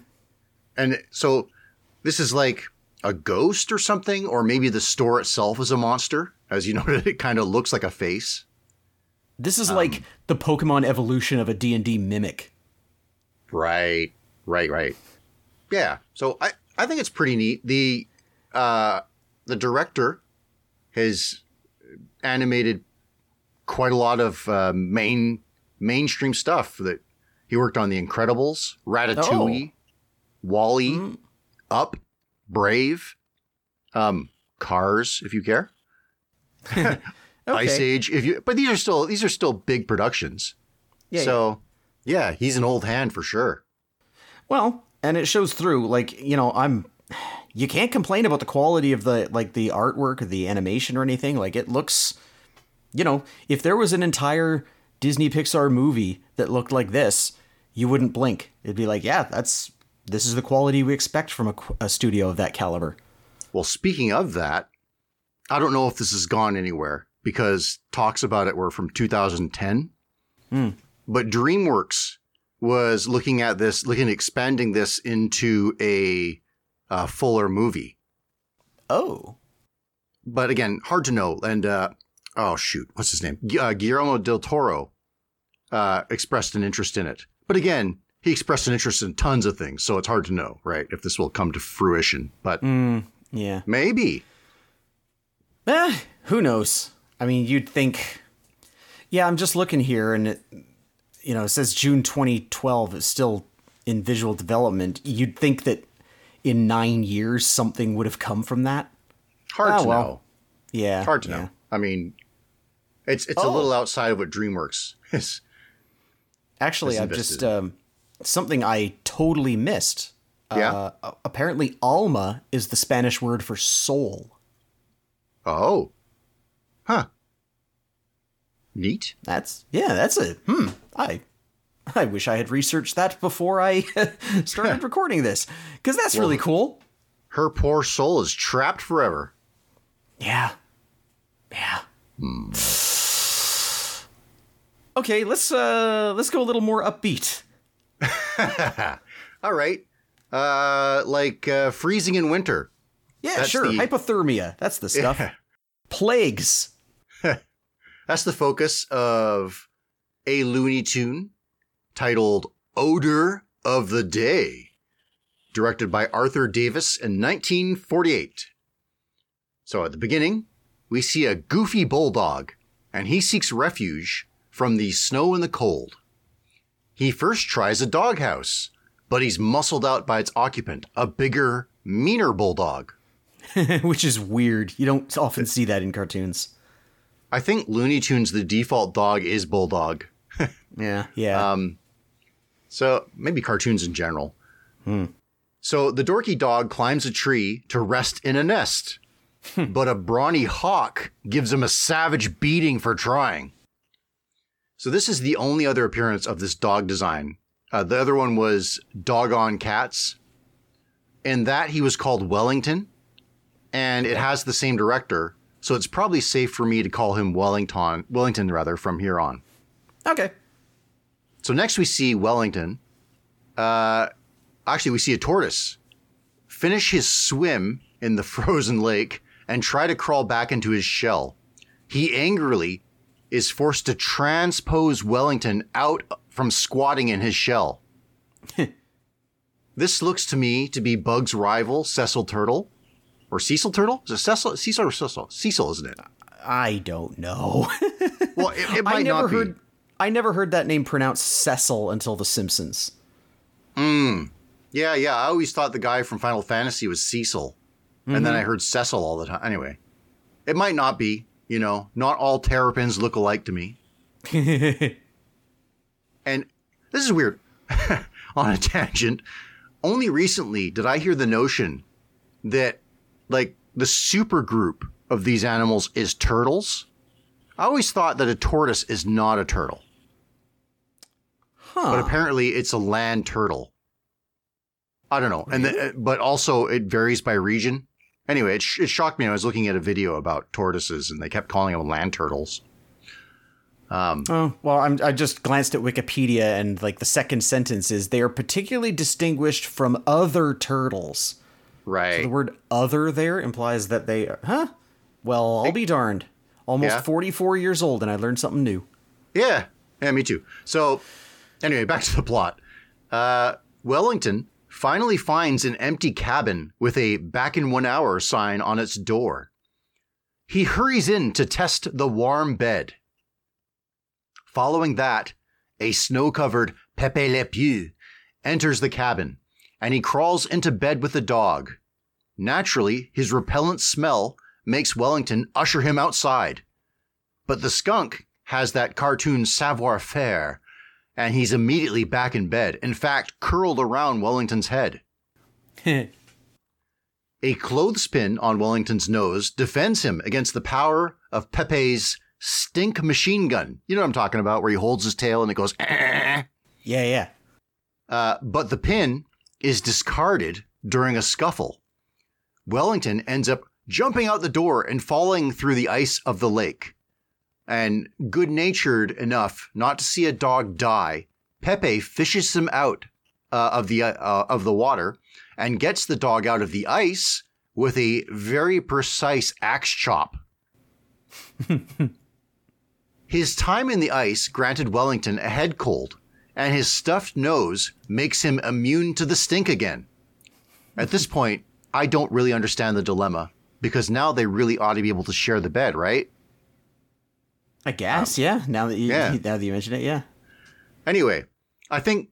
so this is like a ghost or something, or maybe the store itself is a monster. As you noted, it kind of looks like a face. This is Um, like the Pokemon evolution of a D&D mimic. Right, right, right. Yeah. So I, I think it's pretty neat. The uh, the director has animated quite a lot of uh, main mainstream stuff that he worked on. The Incredibles, Ratatouille, WALL-E, Up, Brave, um, Cars, if you care, Ice Age, if you. But these are still these are still big productions. Yeah, so yeah, he's an old hand for sure. Well, and it shows through. Like you know, I'm. You can't complain about the quality of the like the artwork or the animation or anything. Like it looks. You know, if there was an entire Disney Pixar movie that looked like this, you wouldn't blink. It'd be like, yeah, that's this is the quality we expect from a, a studio of that caliber. Well, speaking of that, I don't know if this has gone anywhere because talks about it were from 2010. Hmm. But DreamWorks was looking at this, looking at expanding this into a, uh fuller movie. Oh, But again, hard to know. And uh, oh shoot, what's his name? Uh, Guillermo del Toro uh, expressed an interest in it. But again, he expressed an interest in tons of things, so it's hard to know, right? If this will come to fruition. But yeah. maybe. Eh, who knows? I mean, you'd think. Yeah, I'm just looking here, and it, you know, it says June 2012 is still in visual development. You'd think that in nine years something would have come from that. Hard Oh, to well. know. Yeah, Hard to yeah. know. I mean, it's it's a Oh. little outside of what DreamWorks is. Actually, I've just um, something I totally missed. Yeah. Uh, apparently, alma is the Spanish word for soul. Oh. Huh. Neat. That's yeah. That's a hmm. I I wish I had researched that before I started recording this because that's really cool. Her poor soul is trapped forever. Yeah. Yeah. Okay, let's uh let's go a little more upbeat. All right. Uh, like uh, freezing in winter. Yeah, That's sure. the- Hypothermia. That's the stuff. Plagues. That's the focus of a Looney Tune titled Odor of the Day, directed by Arthur Davis in 1948. So at the beginning, we see a goofy bulldog, and he seeks refuge from the snow and the cold. He first tries a doghouse, but he's muscled out by its occupant, a bigger, meaner bulldog. Which is weird. You don't often see that in cartoons. I think Looney Tunes, the default dog is bulldog. Yeah. Yeah. Um, so maybe cartoons in general. So the dorky dog climbs a tree to rest in a nest, but a brawny hawk gives him a savage beating for trying. So this is the only other appearance of this dog design. Uh, the other one was Doggone Cats. and that, he was called Wellington, and it has the same director. So it's probably safe for me to call him Wellington, Wellington rather, from here on. Okay. So next we see Wellington. Uh, actually, we see a tortoise finish his swim in the frozen lake and try to crawl back into his shell. He angrily is forced to transpose Wellington out from squatting in his shell. this looks to me to be Bug's rival, Cecil Turtle. Or Cecil Turtle? Is it Cecil, Cecil or Cecil? Cecil, isn't it? I don't know. Well, it, it might I never not be. I never heard that name pronounced Cecil until The Simpsons. Hmm. Yeah, yeah. I always thought the guy from Final Fantasy was Cecil. And then I mm-hmm. heard Cecil all the time. Anyway, it might not be. You know, not all terrapins look alike to me. and this is weird. On a tangent, only recently did I hear the notion that, like, the super group of these animals is turtles. I always thought that a tortoise is not a turtle, Huh. but apparently it's a land turtle. I don't know, and the, but also it varies by region. Anyway, it, sh- it shocked me. I was looking at a video about tortoises, and they kept calling them land turtles. Um, Oh, well, I'm, I just glanced at Wikipedia, and like the second sentence is they are particularly distinguished from other turtles. Right. So The word "other" there implies that they, huh? Well, I'll be darned. Almost Yeah. 44 years old, and I learned something new. Yeah, yeah, me too. So, anyway, back to the plot. Uh, Wellington finally finds an empty cabin with a back in one hour sign on its door. He hurries in to test the warm bed. Following that, a snow covered Pepe Le Pew enters the cabin and he crawls into bed with the dog. Naturally, his repellent smell makes Wellington usher him outside. But the skunk has that cartoon savoir faire, and he's immediately back in bed, in fact, curled around Wellington's head. A clothespin on Wellington's nose defends him against the power of Pepe's stink machine gun. You know what I'm talking about, where he holds his tail and it goes, "Eh." yeah, yeah. Uh, but the pin is discarded during a scuffle. Wellington ends up jumping out the door and falling through the ice of the lake. And good natured enough not to see a dog die, Pepe fishes him out uh, of the uh, of the water and gets the dog out of the ice with a very precise axe chop. his time in the ice granted Wellington a head cold, and his stuffed nose makes him immune to the stink again. At this point, I don't really understand the dilemma because now they really ought to be able to share the bed, right? I guess, yeah. Now that you yeah. now that you mention it, yeah. Anyway, I think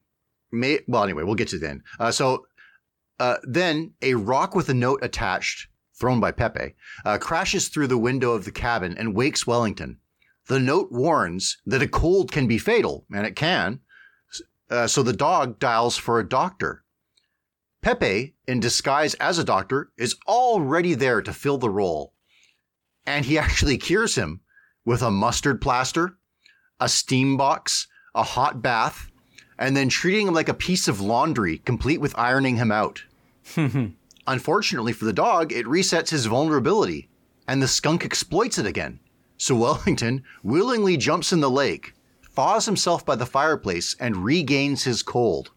may well anyway, we'll get to then. Uh, so uh, then a rock with a note attached, thrown by Pepe, uh, crashes through the window of the cabin and wakes Wellington. The note warns that a cold can be fatal, and it can. Uh, so the dog dials for a doctor. Pepe, in disguise as a doctor, is already there to fill the role. And he actually cures him with a mustard plaster, a steam box, a hot bath, and then treating him like a piece of laundry, complete with ironing him out. Unfortunately for the dog, it resets his vulnerability, and the skunk exploits it again. So Wellington willingly jumps in the lake, thaws himself by the fireplace, and regains his cold.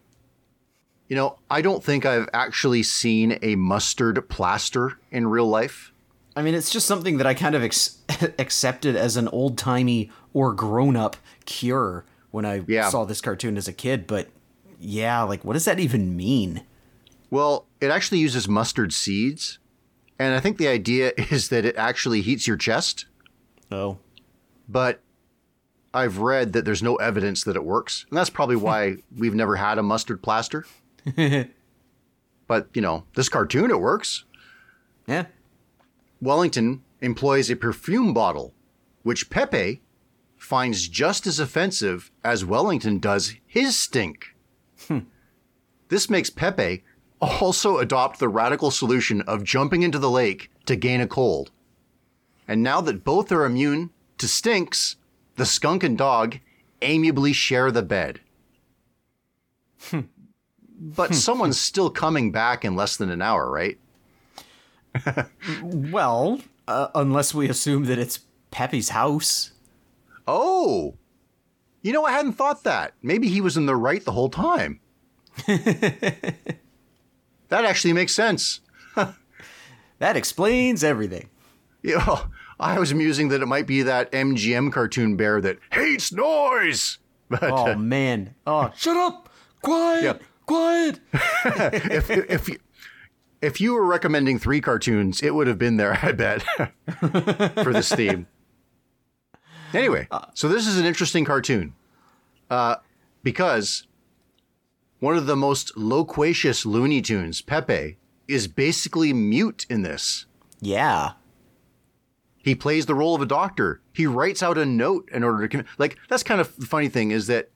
You know, I don't think I've actually seen a mustard plaster in real life. I mean, it's just something that I kind of ex- accepted as an old timey or grown up cure when I Yeah. saw this cartoon as a kid. But yeah, like, what does that even mean? Well, it actually uses mustard seeds, and I think the idea is that it actually heats your chest. Oh, but I've read that there's no evidence that it works. And that's probably why we've never had a mustard plaster. but, you know, this cartoon, it works. yeah. Wellington employs a perfume bottle, which Pepe finds just as offensive as Wellington does his stink. Hmm. This makes Pepe also adopt the radical solution of jumping into the lake to gain a cold. And now that both are immune to stinks, the skunk and dog amiably share the bed. but someone's still coming back in less than an hour, right? Well, Uh, unless we assume that it's Pepe's house. Oh, you know, I hadn't thought that. Maybe he was in the right the whole time. that actually makes sense. That explains everything. Know, I was musing that it might be that MGM cartoon bear that hates noise. But Oh uh, man. Oh, shut up. Quiet. Yeah. Quiet. if if you, if you were recommending three cartoons, it would have been there, I bet, for this theme. Anyway, so this is an interesting cartoon, uh, because one of the most loquacious Looney Tunes, Pepe, is basically mute in this. Yeah. He plays the role of a doctor. He writes out a note in order to like. That's kind of the funny thing is that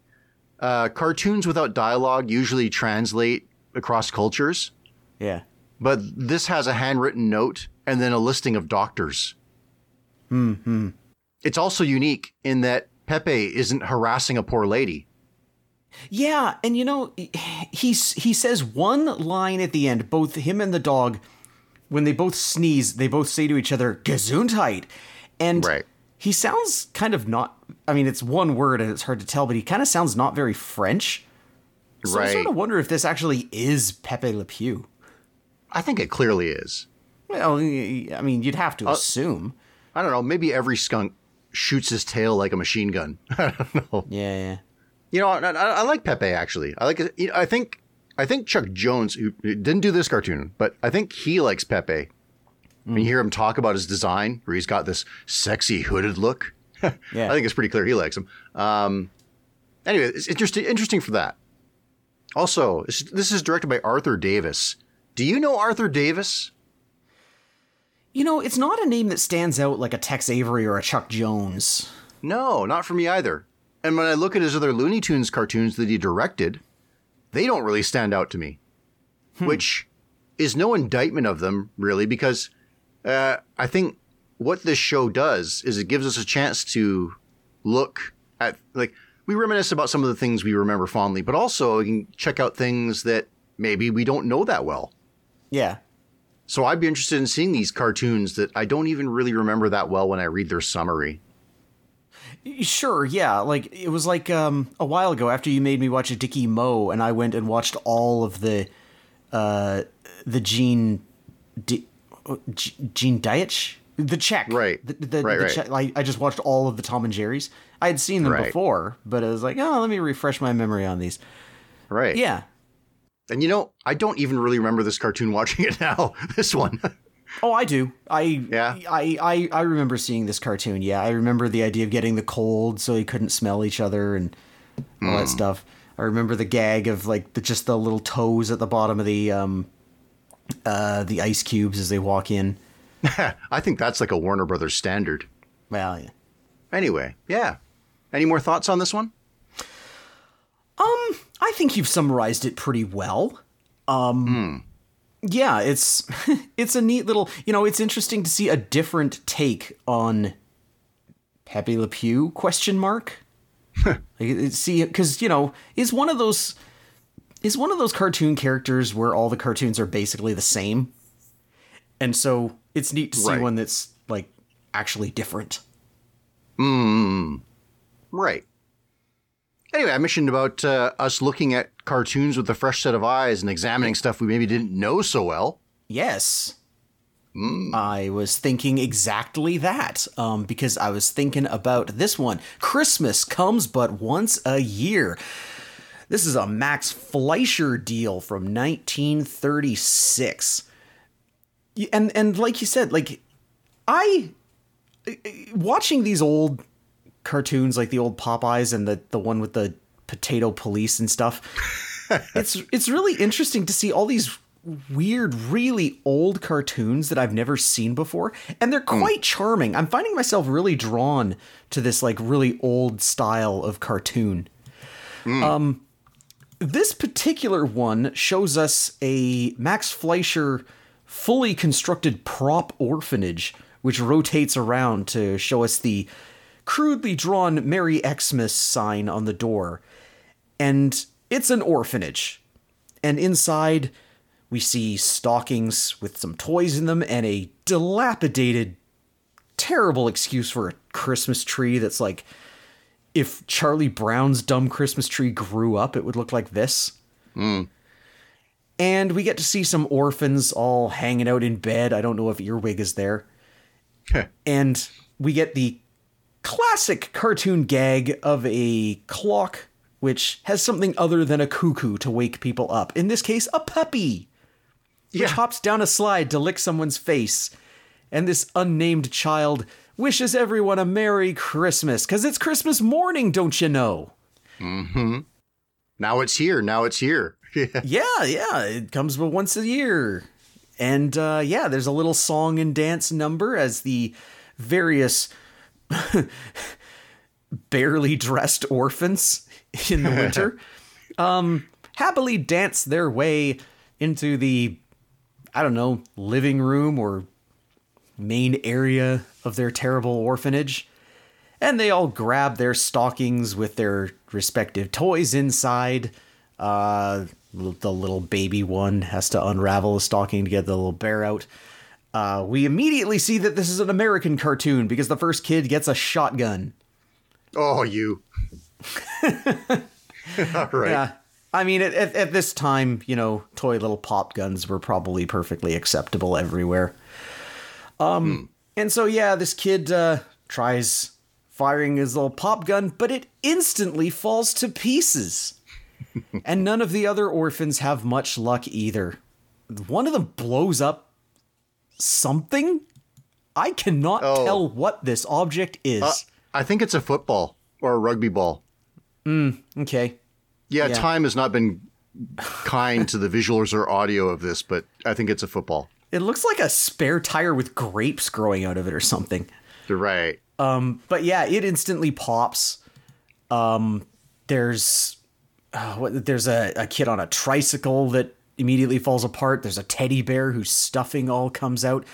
uh, cartoons without dialogue usually translate across cultures. Yeah. But this has a handwritten note and then a listing of doctors. Hmm. It's also unique in that Pepe isn't harassing a poor lady. Yeah, and you know, he's he says one line at the end. Both him and the dog, when they both sneeze, they both say to each other "Gesundheit," and Right. he sounds kind of not. I mean, it's one word and it's hard to tell, but he kind of sounds not very French. So I Right. sort of wonder if this actually is Pepe Le Pew. I think it clearly is. Well, I mean, you'd have to uh, assume. I don't know. Maybe every skunk shoots his tail like a machine gun. I don't know. Yeah, yeah. You know, I, I, I like Pepe actually. I like. it- I think. I think Chuck Jones, who didn't do this cartoon, but I think he likes Pepe. When you hear him talk about his design, where he's got this sexy hooded look, Yeah. I think it's pretty clear he likes him. Um, anyway, it's interesting. Interesting for that. Also, this is directed by Arthur Davis. Do you know Arthur Davis? You know, it's not a name that stands out like a Tex Avery or a Chuck Jones. No, not for me either. And when I look at his other Looney Tunes cartoons that he directed, they don't really stand out to me. Which is no indictment of them, really, because uh, I think what this show does is it gives us a chance to look at, like, we reminisce about some of the things we remember fondly, but also we can check out things that maybe we don't know that well. Yeah. So I'd be interested in seeing these cartoons that I don't even really remember that well when I read their summary. Sure, yeah. Like it was like um a while ago after you made me watch a Dicky Moe and I went and watched all of the uh the Gene Di- uh, Gene the Czech. Right. The, the, Right, the right. Czech- I just watched all of the Tom and Jerry's. I had seen them Right. before, but I was like, "Oh, let me refresh my memory on these." Right. Yeah. And you know, I don't even really remember this cartoon watching it now. This one. Oh, I do. I Yeah? I, I I remember seeing this cartoon. Yeah, I remember the idea of getting the cold so he couldn't smell each other and all Hmm. that stuff. I remember the gag of like the, just the little toes at the bottom of the um uh the ice cubes as they walk in. I think that's like a Warner Brothers standard. Well, yeah. Anyway, yeah. Any more thoughts on this one? Um, I think you've summarized it pretty well. Um, yeah, it's it's a neat little. You know, it's interesting to see a different take on Pepe Le Pew? Question mark. like, see, because you know, is one of those is one of those cartoon characters where all the cartoons are basically the same, and so it's neat to see Right. one that's like actually different. Hmm. Right. Anyway, I mentioned about uh, us looking at cartoons with a fresh set of eyes and examining stuff we maybe didn't know so well. Yes. I was thinking exactly that um, because I was thinking about this one. Christmas comes but once a year. This is a Max Fleischer deal from 1936. And and like you said, like I watching these old cartoons like the old Popeyes and the the one with the potato police and stuff. it's it's really interesting to see all these weird, really old cartoons that I've never seen before, and they're quite charming. I'm finding myself really drawn to this like really old style of cartoon. Um, this particular one shows us a Max Fleischer fully constructed prop orphanage, which rotates around to show us the crudely drawn Merry Xmas sign on the door. And it's an orphanage. And inside, we see stockings with some toys in them and a dilapidated terrible excuse for a Christmas tree that's like if Charlie Brown's dumb Christmas tree grew up, it would look like this. Hmm. And we get to see some orphans all hanging out in bed. I don't know if Earwig is there. and we get the classic cartoon gag of a clock which has something other than a cuckoo to wake people up. In this case, a puppy, which Yeah. hops down a slide to lick someone's face. And this unnamed child wishes everyone a Merry Christmas, because it's Christmas morning, don't you know? Hmm. Now it's here. Now it's here. Yeah, yeah, it comes but once a year. And uh, yeah, there's a little song and dance number as the various barely dressed orphans in the winter um, happily dance their way into the, I don't know, living room or main area of their terrible orphanage. And they all grab their stockings with their respective toys inside. Uh, the little baby one has to unravel a stocking to get the little bear out. Uh, we immediately see that this is an American cartoon because the first kid gets a shotgun. oh, you. All right. Yeah. I mean, at, at, at this time, you know, toy little pop guns were probably perfectly acceptable everywhere. Um, and so yeah, this kid uh, tries firing his little pop gun, but it instantly falls to pieces. and none of the other orphans have much luck either. One of them blows up something. I cannot Oh. tell what this object is. Uh, I think it's a football or a rugby ball. okay. Yeah, Yeah. time has not been kind to the visuals or audio of this, but I think it's a football. It looks like a spare tire with grapes growing out of it or something. Right. Um, but yeah, it instantly pops. Um, there's uh, what? There's a, a kid on a tricycle that immediately falls apart. There's a teddy bear whose stuffing all comes out,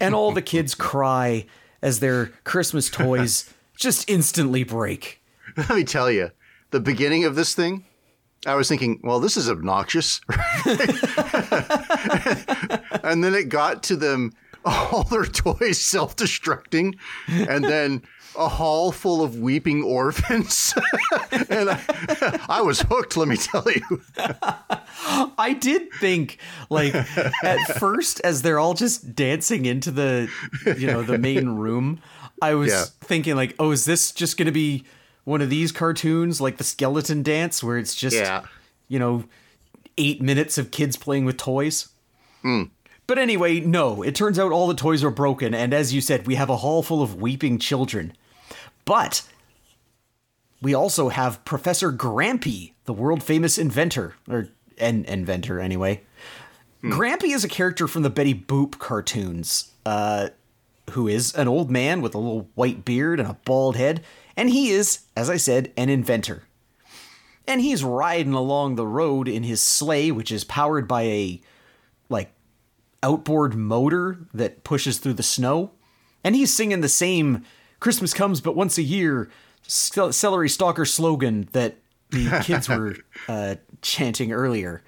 and all the kids cry as their Christmas toys just instantly break. Let me tell you, the beginning of this thing, I was thinking, well, this is obnoxious. and then it got to them, all their toys self destructing, and then a hall full of weeping orphans. and I, I was hooked, let me tell you. I did think, like, at first, as they're all just dancing into the, you know, the main room, I was Yeah. thinking, like, oh, is this just going to be one of these cartoons, like the skeleton dance, where it's just, Yeah. you know, eight minutes of kids playing with toys? Hmm. But anyway, no, it turns out all the toys are broken, and as you said, we have a hall full of weeping children. But we also have Professor Grampy, the world famous inventor, or an inventor anyway. Grampy is a character from the Betty Boop cartoons, uh, who is an old man with a little white beard and a bald head, and he is, as I said, an inventor. And he's riding along the road in his sleigh, which is powered by a like outboard motor that pushes through the snow. And he's singing the same Christmas comes but once a year celery stalker slogan that the kids were uh, chanting earlier.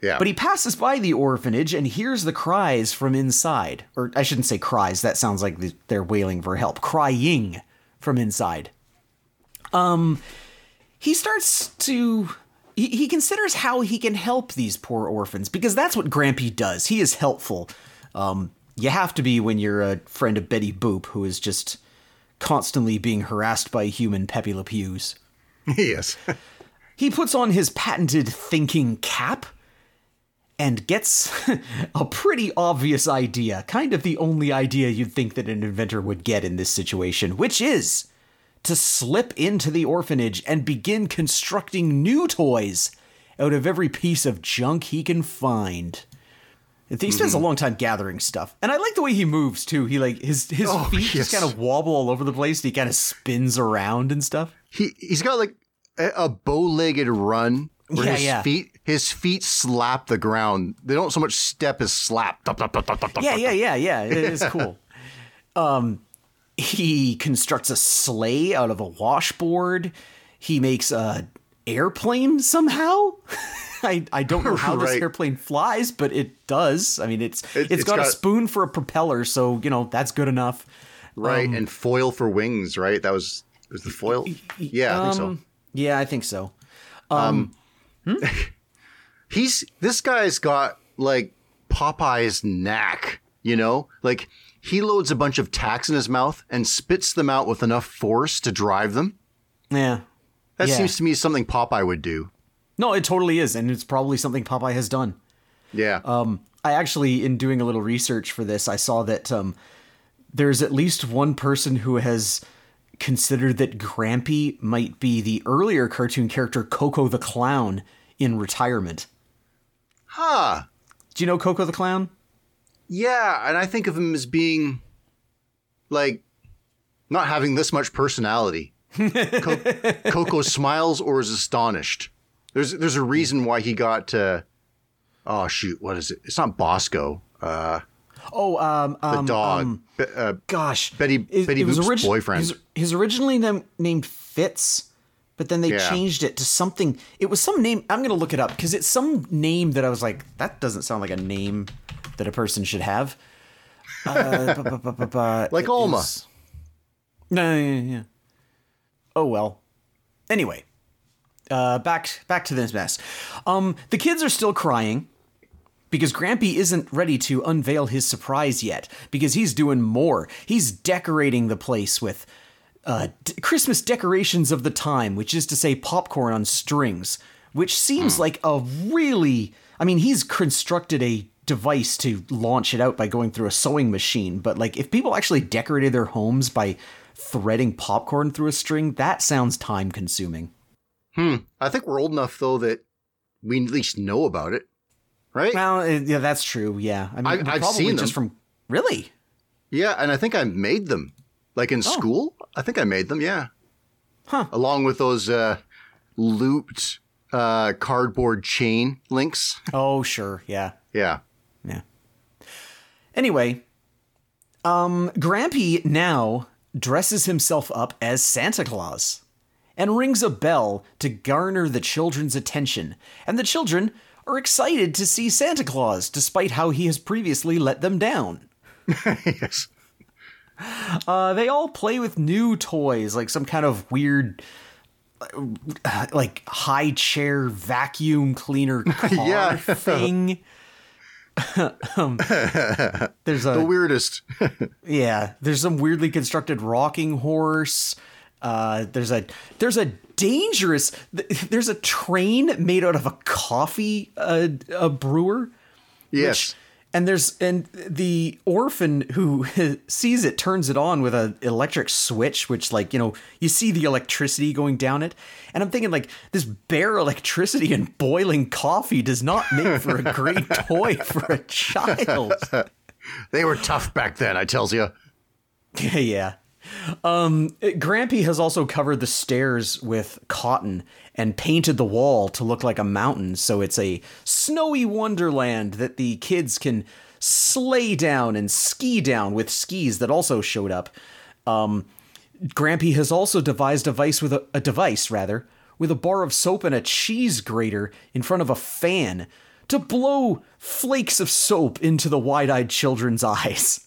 Yeah. But he passes by the orphanage and hears the cries from inside. Or I shouldn't say cries, that sounds like they're wailing for help. Crying from inside. Um, he starts to. He, he considers how he can help these poor orphans because that's what Grampy does. He is helpful. Um, you have to be when you're a friend of Betty Boop, who is just constantly being harassed by human Pepe Le Pews. yes. He puts on his patented thinking cap and gets a pretty obvious idea, kind of the only idea you'd think that an inventor would get in this situation, which is to slip into the orphanage and begin constructing new toys out of every piece of junk he can find. He spends a long time gathering stuff, and I like the way he moves too. He like his his Oh, feet just kind of wobble all over the place. And he kind of spins around and stuff. He he's got like a, a bow-legged run where Yeah, his yeah. feet his feet slap the ground. They don't so much step as slap. Yeah, yeah, yeah, yeah. It is cool. um, he constructs a sleigh out of a washboard. He makes a airplane somehow. I, I don't know how this airplane flies, but it does. I mean, it's It- it's it's got, a spoon for a propeller, so you know that's good enough. right, and foil for wings, right? That was was the foil. Yeah, I think so. Um, Yeah, I think so. Um He's this guy's got like Popeye's knack, you know? Like he loads a bunch of tacks in his mouth and spits them out with enough force to drive them. Yeah. That Yeah. seems to me something Popeye would do. No, it totally is, and it's probably something Popeye has done. Yeah. Um, I actually, in doing a little research for this, I saw that um, there's at least one person who has considered that Grampy might be the earlier cartoon character Koko the Clown in retirement. huh. Do you know Koko the Clown? Yeah, and I think of him as being like not having this much personality. Co- Koko smiles or is astonished. There's there's a reason why he got uh oh shoot, what is it? It's not Bosco. Uh Oh, um, the um, dog. um, Be- uh, gosh, Betty- Betty Boop's boyfriend. He's, he's originally nam- named Fitz, but then they Yeah. changed it to something. It was some name. I'm gonna look it up because it's some name that I was like, that doesn't sound like a name that a person should have. Uh, bu- bu- bu- bu- bu- Like it Alma. is- No, yeah, yeah. Oh well. Anyway, uh, back back to this mess. Um, the kids are still crying because Grampy isn't ready to unveil his surprise yet because he's doing more. He's decorating the place with uh, d- Christmas decorations of the time, which is to say popcorn on strings, which seems like a really. I mean, he's constructed a device to launch it out by going through a sewing machine, but like if people actually decorated their homes by threading popcorn through a string, that sounds time consuming. Hmm. I think we're old enough though that we at least know about it. Right? Well, yeah, that's true. Yeah, I mean, I've- I've probably seen just them. from really. Yeah, and I think I made them. Like in school, I think I made them, yeah. Huh. Along with those uh looped uh cardboard chain links. Oh, sure. Yeah. Yeah. Yeah. Anyway, um, Grampy now dresses himself up as Santa Claus and rings a bell to garner the children's attention, and the children are excited to see Santa Claus, despite how he has previously let them down. yes. Uh, they all play with new toys, like some kind of weird, uh, like high chair vacuum cleaner car Yeah. thing. um, there's a The weirdest. yeah, there's some weirdly constructed rocking horse. Uh, there's a there's a dangerous there's a train made out of a coffee uh, a brewer. yes. And there's and the orphan who sees it turns it on with an electric switch, which like you know you see the electricity going down it, and I'm thinking like this bare electricity and boiling coffee does not make for a great toy for a child. They were tough back then, I tells you. yeah. Um, Grampy has also covered the stairs with cotton and painted the wall to look like a mountain, so it's a snowy wonderland that the kids can sleigh down and ski down with skis that also showed up. Um, Grampy has also devised a device with a, a device rather with a bar of soap and a cheese grater in front of a fan to blow flakes of soap into the wide-eyed children's eyes.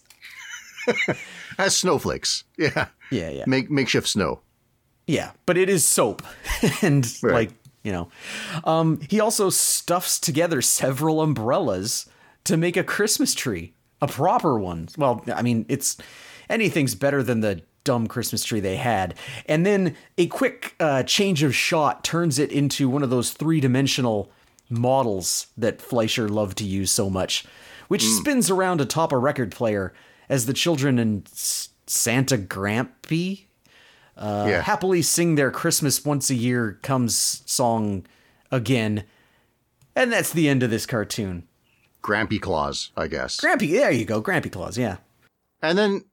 As snowflakes. Yeah. Yeah, yeah. Make makeshift snow. Yeah, but it is soap. and Right. like, you know. Um he also stuffs together several umbrellas to make a Christmas tree. A proper one. Well, I mean, it's anything's better than the dumb Christmas tree they had. And then a quick uh, change of shot turns it into one of those three-dimensional models that Fleischer loved to use so much, which spins around atop a record player as the children and S- Santa Grampy uh, yeah. happily sing their Christmas once a year comes song again. And that's the end of this cartoon. Grampy claws, I guess. Grampy, there you go, Grampy Claus, yeah. And then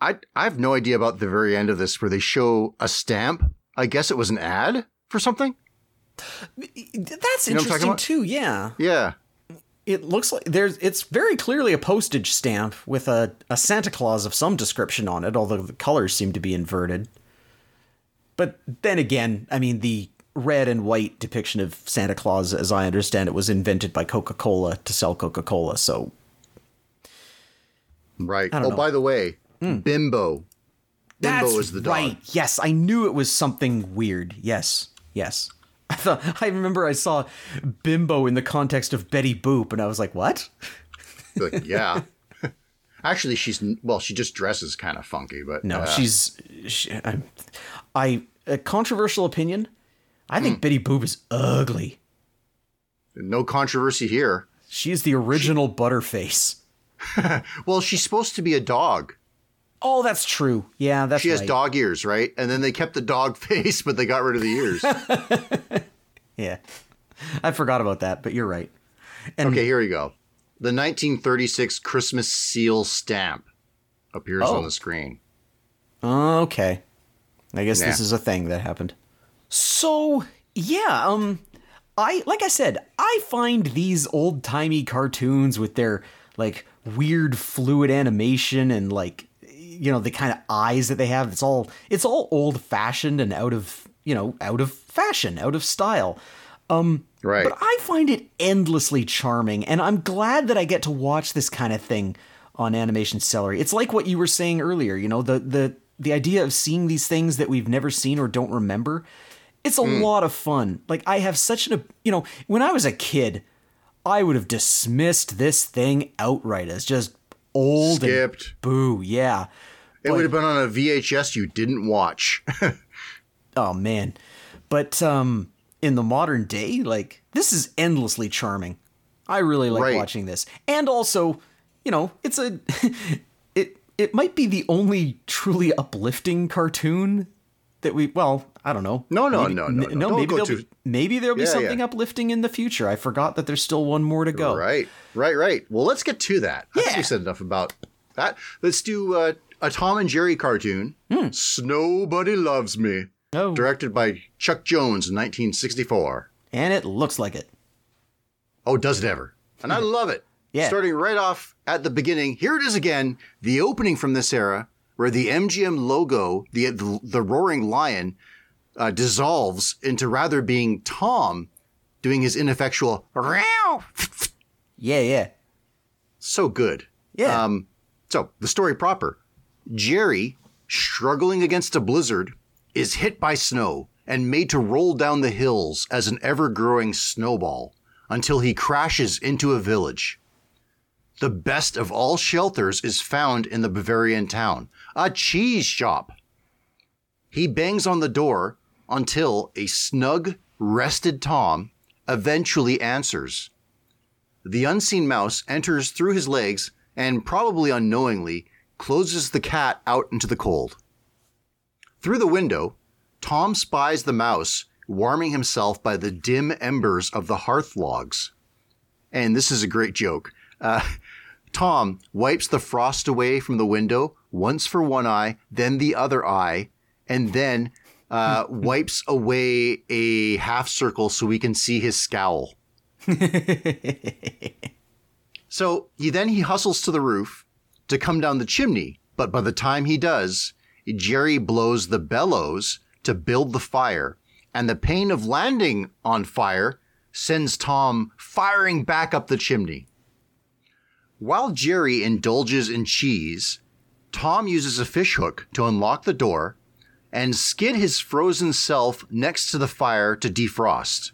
I I have no idea about the very end of this where they show a stamp. I guess it was an ad for something. That's know what I'm interesting too, yeah. Yeah. It looks like there's it's very clearly a postage stamp with a, a Santa Claus of some description on it, although the colors seem to be inverted. But then again, I mean the red and white depiction of Santa Claus, as I understand it, was invented by Coca-Cola to sell Coca-Cola, so Right. Oh, know. by the way, hmm. Bimbo. Bimbo That's is the dog. right. Yes, I knew it was something weird. Yes, yes. I thought I remember I saw Bimbo in the context of Betty Boop, and I was like, "What?" Like, yeah. Actually, she's well. She just dresses kind of funky, but No, uh, she's. She, I, I a controversial opinion. I think Betty Boop is ugly. no controversy here. She is the original Butterface. Well, she's supposed to be a dog. Oh, that's true. Yeah, that's true. She has right. dog ears, right? And then they kept the dog face, but they got rid of the ears. Yeah, I forgot about that, but you're right. And okay, here we go. The 1936 Christmas seal stamp appears Oh. on the screen. Okay. I guess this is a thing that happened. So, yeah, um I like I said, I find these old-timey cartoons with their like weird fluid animation and like you know, the kind of eyes that they have, it's all it's all old-fashioned and out of, you know, out of fashion, out of style. Um, right. But I find it endlessly charming, and I'm glad that I get to watch this kind of thing on Animation Celery. It's like what you were saying earlier, you know, the the the idea of seeing these things that we've never seen or don't remember. It's a hmm. lot of fun. Like I have such an, you know, when I was a kid, I would have dismissed this thing outright as just old and boo. Yeah. It would have been on a VHS you didn't watch. Oh man. But um in the modern day, like this is endlessly charming. I really like Right. watching this. And also, you know, it's a it it might be the only truly uplifting cartoon that we well, I don't know. No, no, Maybe- no, no, n- no. Maybe there'll be maybe there'll be Yeah, something yeah. uplifting in the future. I forgot that there's still one more to go. right, right, right. Well, let's get to that. I think Yeah. we said enough about that. Let's do uh, a Tom and Jerry cartoon. Nobody Loves Me. Oh. Directed by Chuck Jones in 1964. And it looks like it. Oh, does it ever? And I love it. Yeah. Starting right off at the beginning, here it is again, the opening from this era, where the MGM logo, the the, the roaring lion, uh, dissolves into rather being Tom doing his ineffectual Yeah, yeah. so good. Yeah. Um, so the story proper: Jerry, struggling against a blizzard, is hit by snow and made to roll down the hills as an ever-growing snowball until he crashes into a village. The best of all shelters is found in the Bavarian town, a cheese shop. He bangs on the door until a snug, rested Tom eventually answers. The unseen mouse enters through his legs and, probably unknowingly, closes the cat out into the cold. Through the window, Tom spies the mouse warming himself by the dim embers of the hearth logs. And this is a great joke. Uh, Tom wipes the frost away from the window, once for one eye, then the other eye, and then uh, wipes away a half circle so we can see his scowl. So he then he hustles to the roof to come down the chimney, but by the time he does, Jerry blows the bellows to build the fire, and the pain of landing on fire sends Tom firing back up the chimney. While Jerry indulges in cheese, Tom uses a fishhook to unlock the door and skid his frozen self next to the fire to defrost.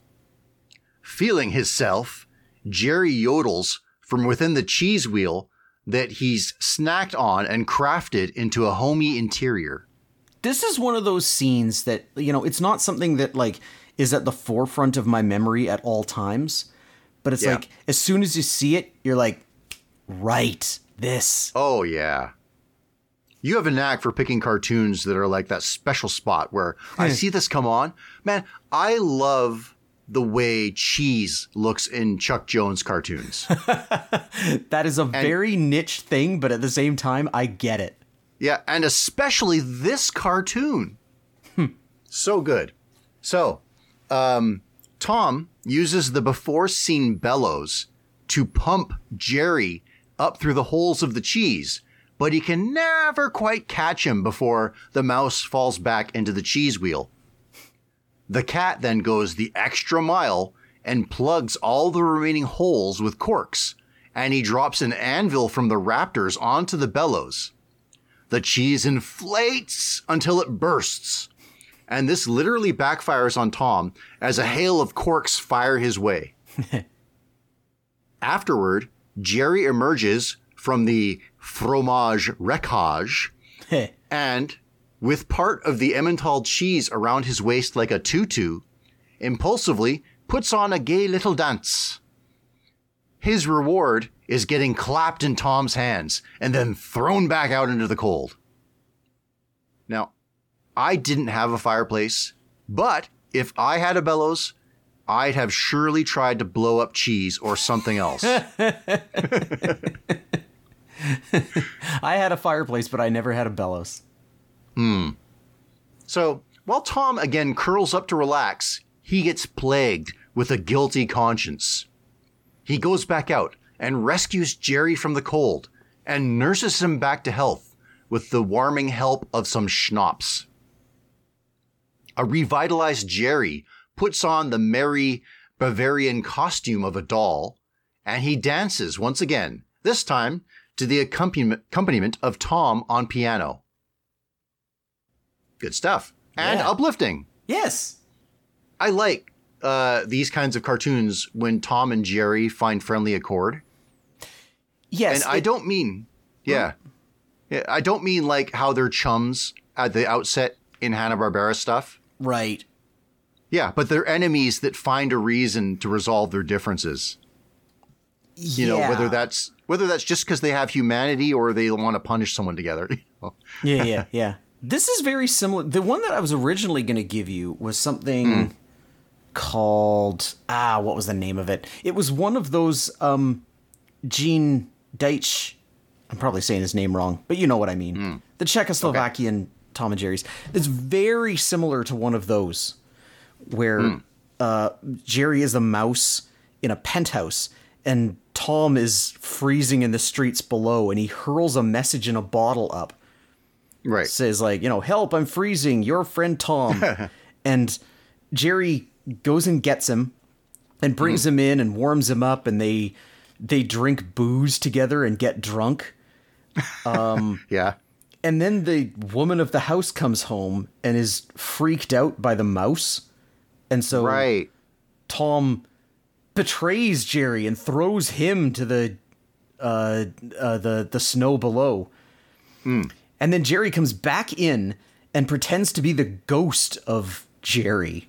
Feeling his self, Jerry yodels from within the cheese wheel that he's snacked on and crafted into a homey interior. this is one of those scenes that you know it's not something that like is at the forefront of my memory at all times but it's Yeah. like as soon as you see it you're like right this Oh, yeah. You have a knack for picking cartoons that are like that special spot where I see this come on. Man, I love the way cheese looks in Chuck Jones cartoons. that is a very niche thing but at the same time i get it Yeah, and especially this cartoon. So good. So, um, Tom uses the before seen bellows to pump Jerry up through the holes of the cheese, but he can never quite catch him before the mouse falls back into the cheese wheel. The cat then goes the extra mile and plugs all the remaining holes with corks, and he drops an anvil from the raptors onto the bellows. the cheese inflates until it bursts. And this literally backfires on Tom as a hail of corks fire his way. Afterward, Jerry emerges from the fromage wreckage and, with part of the Emmental cheese around his waist like a tutu, impulsively puts on a gay little dance. His reward is getting clapped in Tom's hands and then thrown back out into the cold. Now, I didn't have a fireplace, but if I had a bellows, I'd have surely tried to blow up cheese or something else. I had a fireplace, but I never had a bellows. Hmm. So, while Tom again curls up to relax, he gets plagued with a guilty conscience. He goes back out and rescues Jerry from the cold and nurses him back to health with the warming help of some schnapps. A revitalized Jerry puts on the merry Bavarian costume of a doll and he dances once again, this time to the accompaniment of Tom on piano. Good stuff. And Yeah. uplifting. Yes. I like uh, these kinds of cartoons when Tom and Jerry find friendly accord. Yes. And I don't mean, yeah. yeah, I don't mean like how they're chums at the outset in Hanna Barbera stuff. Right. Yeah, but they're enemies that find a reason to resolve their differences. You know, whether that's whether that's just because they have humanity or they want to punish someone together. yeah, yeah, yeah. This is very similar. The one that I was originally going to give you was something called ah, what was the name of it? It was one of those um Gene Deitch. I'm probably saying his name wrong, but you know what I mean. The Czechoslovakian Tom and Jerry's. It's very similar to one of those where uh, Jerry is a mouse in a penthouse and Tom is freezing in the streets below and he hurls a message in a bottle up right. says like you know help i'm freezing your friend tom and jerry goes and gets him and brings him in and warms him up and they they drink booze together and get drunk um Yeah. and then the woman of the house comes home and is freaked out by the mouse and so Right. tom betrays jerry and throws him to the uh, uh the the snow below and then jerry comes back in and pretends to be the ghost of jerry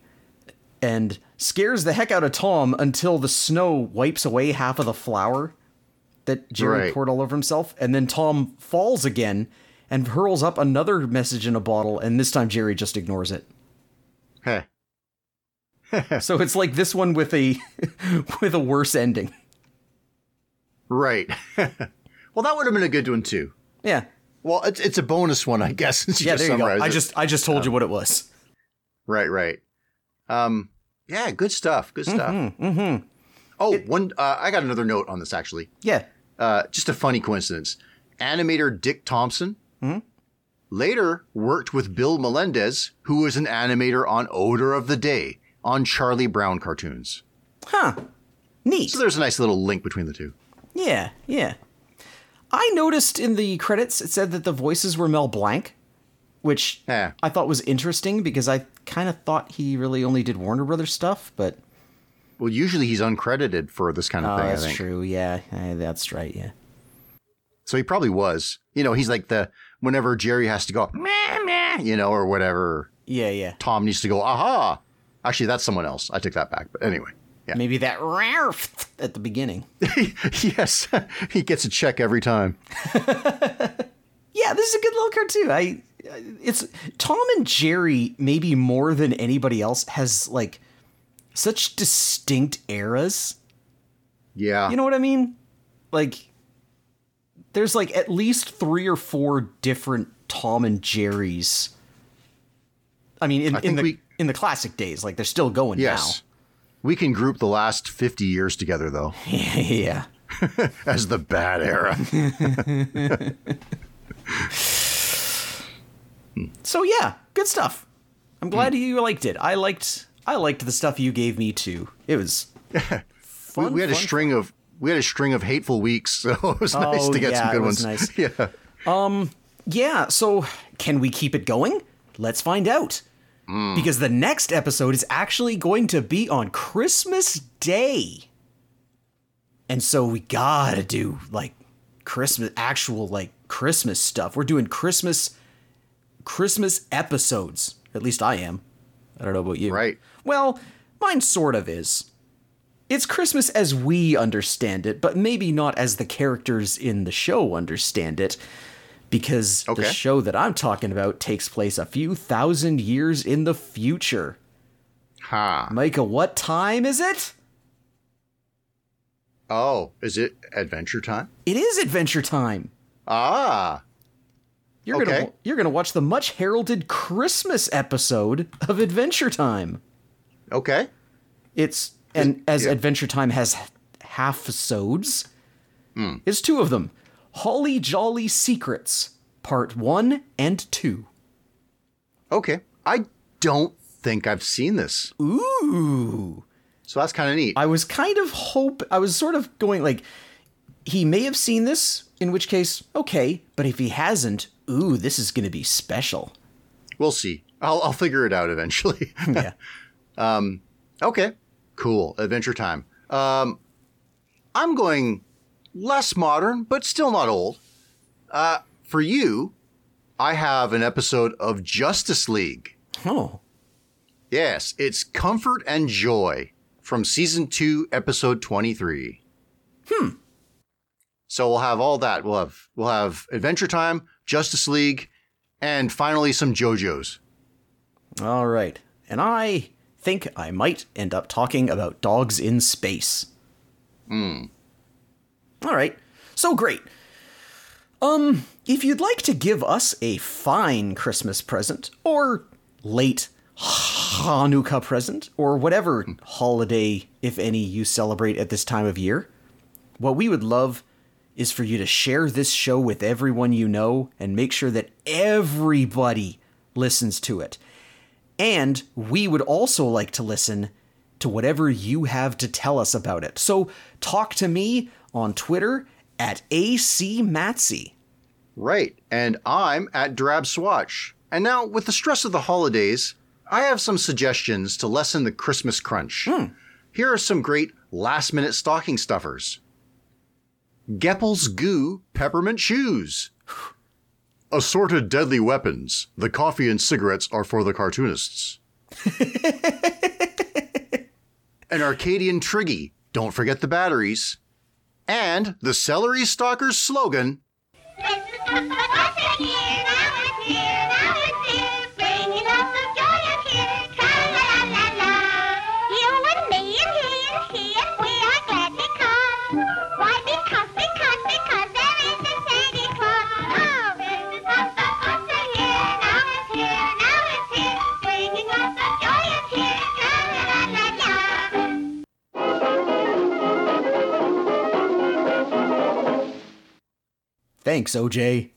and scares the heck out of tom until the snow wipes away half of the flour that jerry Right. poured all over himself and then tom falls again and hurls up another message in a bottle and this time jerry just ignores it Heh. so it's like this one with a with a worse ending. Right. well, that would have been a good one too. Yeah. Well, it's it's a bonus one, I guess. Since you Yeah, just there you go. I it. just I just told you what it was. Right, right. Um, yeah, good stuff. Good stuff. Mm-hmm. Oh, one. Uh, I got another note on this actually. Yeah. Uh, just a funny coincidence. Animator Dick Thompson Mm-hmm. later worked with Bill Melendez, who was an animator on Odor of the Day on Charlie Brown cartoons. Huh. Neat. So there's a nice little link between the two. Yeah, yeah. I noticed in the credits it said that the voices were Mel Blanc, which Yeah. I thought was interesting because I kind of thought he really only did Warner Brothers stuff, but Well, usually he's uncredited for this kind of oh, thing. that's I think. true. Yeah, that's right. Yeah. So he probably was. You know, he's like the whenever Jerry has to go, meh, meh, you know, or whatever. Yeah, yeah. Tom needs to go, aha. Actually, that's someone else. I took that back. But anyway, yeah. Maybe that Ralph at the beginning. yes, he gets a check every time. Yeah, this is a good little cartoon. I it's Tom and Jerry maybe more than anybody else has like such distinct eras. Yeah. You know what I mean? Like there's like at least 3 or 4 different Tom and Jerrys. I mean in, in the we- in the classic days like they're still going yes. We can group the last 50 years together, though, yeah. as the bad era. So yeah, good stuff. I'm glad hmm. you liked it. I liked I liked the stuff you gave me too. It was we, fun, we had a fun, string of we had a string of hateful weeks, so it was oh, nice Oh, to get yeah, some it good was ones. nice. Yeah. Um, yeah, so can we keep it going? Let's find out. Mm. Because the next episode is actually going to be on Christmas Day. And so we gotta do like Christmas, actual like Christmas stuff. We're doing Christmas, Christmas episodes. At least I am. I don't know about you. Right. Well, mine sort of is. It's Christmas as we understand it, but maybe not as the characters in the show understand it. Because Okay. the show that I'm talking about takes place a few thousand years in the future. Ha. Micah, what time is it? Oh, is it adventure time? It is adventure time. Ah. You're gonna you're gonna watch the much heralded Christmas episode of Adventure Time. Okay. It's and as yeah. Adventure Time has half episodes, it's two of them. Holly Jolly Secrets, Part One and Two. Okay. I don't think I've seen this. Ooh. So that's kind of neat. I was kind of hope I was sort of going like he may have seen this, in which case, okay, but if he hasn't, ooh, this is gonna be special. we'll see. I'll, I'll figure it out eventually. Yeah. Um, okay. Cool. Adventure time. Um, I'm going less modern, but still not old. Uh, for you, I have an episode of Justice League. Oh. Yes, it's Comfort and Joy from season two, episode 23. Hmm. So we'll have all that. We'll have we'll have Adventure Time, Justice League, and finally some JoJo's. All right. And I think I might end up talking about dogs in space. Hmm. All right. So great. Um, if you'd like to give us a fine Christmas present or late Hanukkah present or whatever holiday if any you celebrate at this time of year, what we would love is for you to share this show with everyone you know and make sure that everybody listens to it. And we would also like to listen to whatever you have to tell us about it. So talk to me on Twitter at ACMatsy. Right. And I'm at Drab Swatch. And now, with the stress of the holidays, I have some suggestions to lessen the Christmas crunch. Hmm. Here are some great last minute stocking stuffers Geppel's Goo Peppermint Shoes. Assorted deadly weapons. The coffee and cigarettes are for the cartoonists. An Arcadian Triggy. Don't forget the batteries. And the Celery Stalker's slogan Thanks, OJ.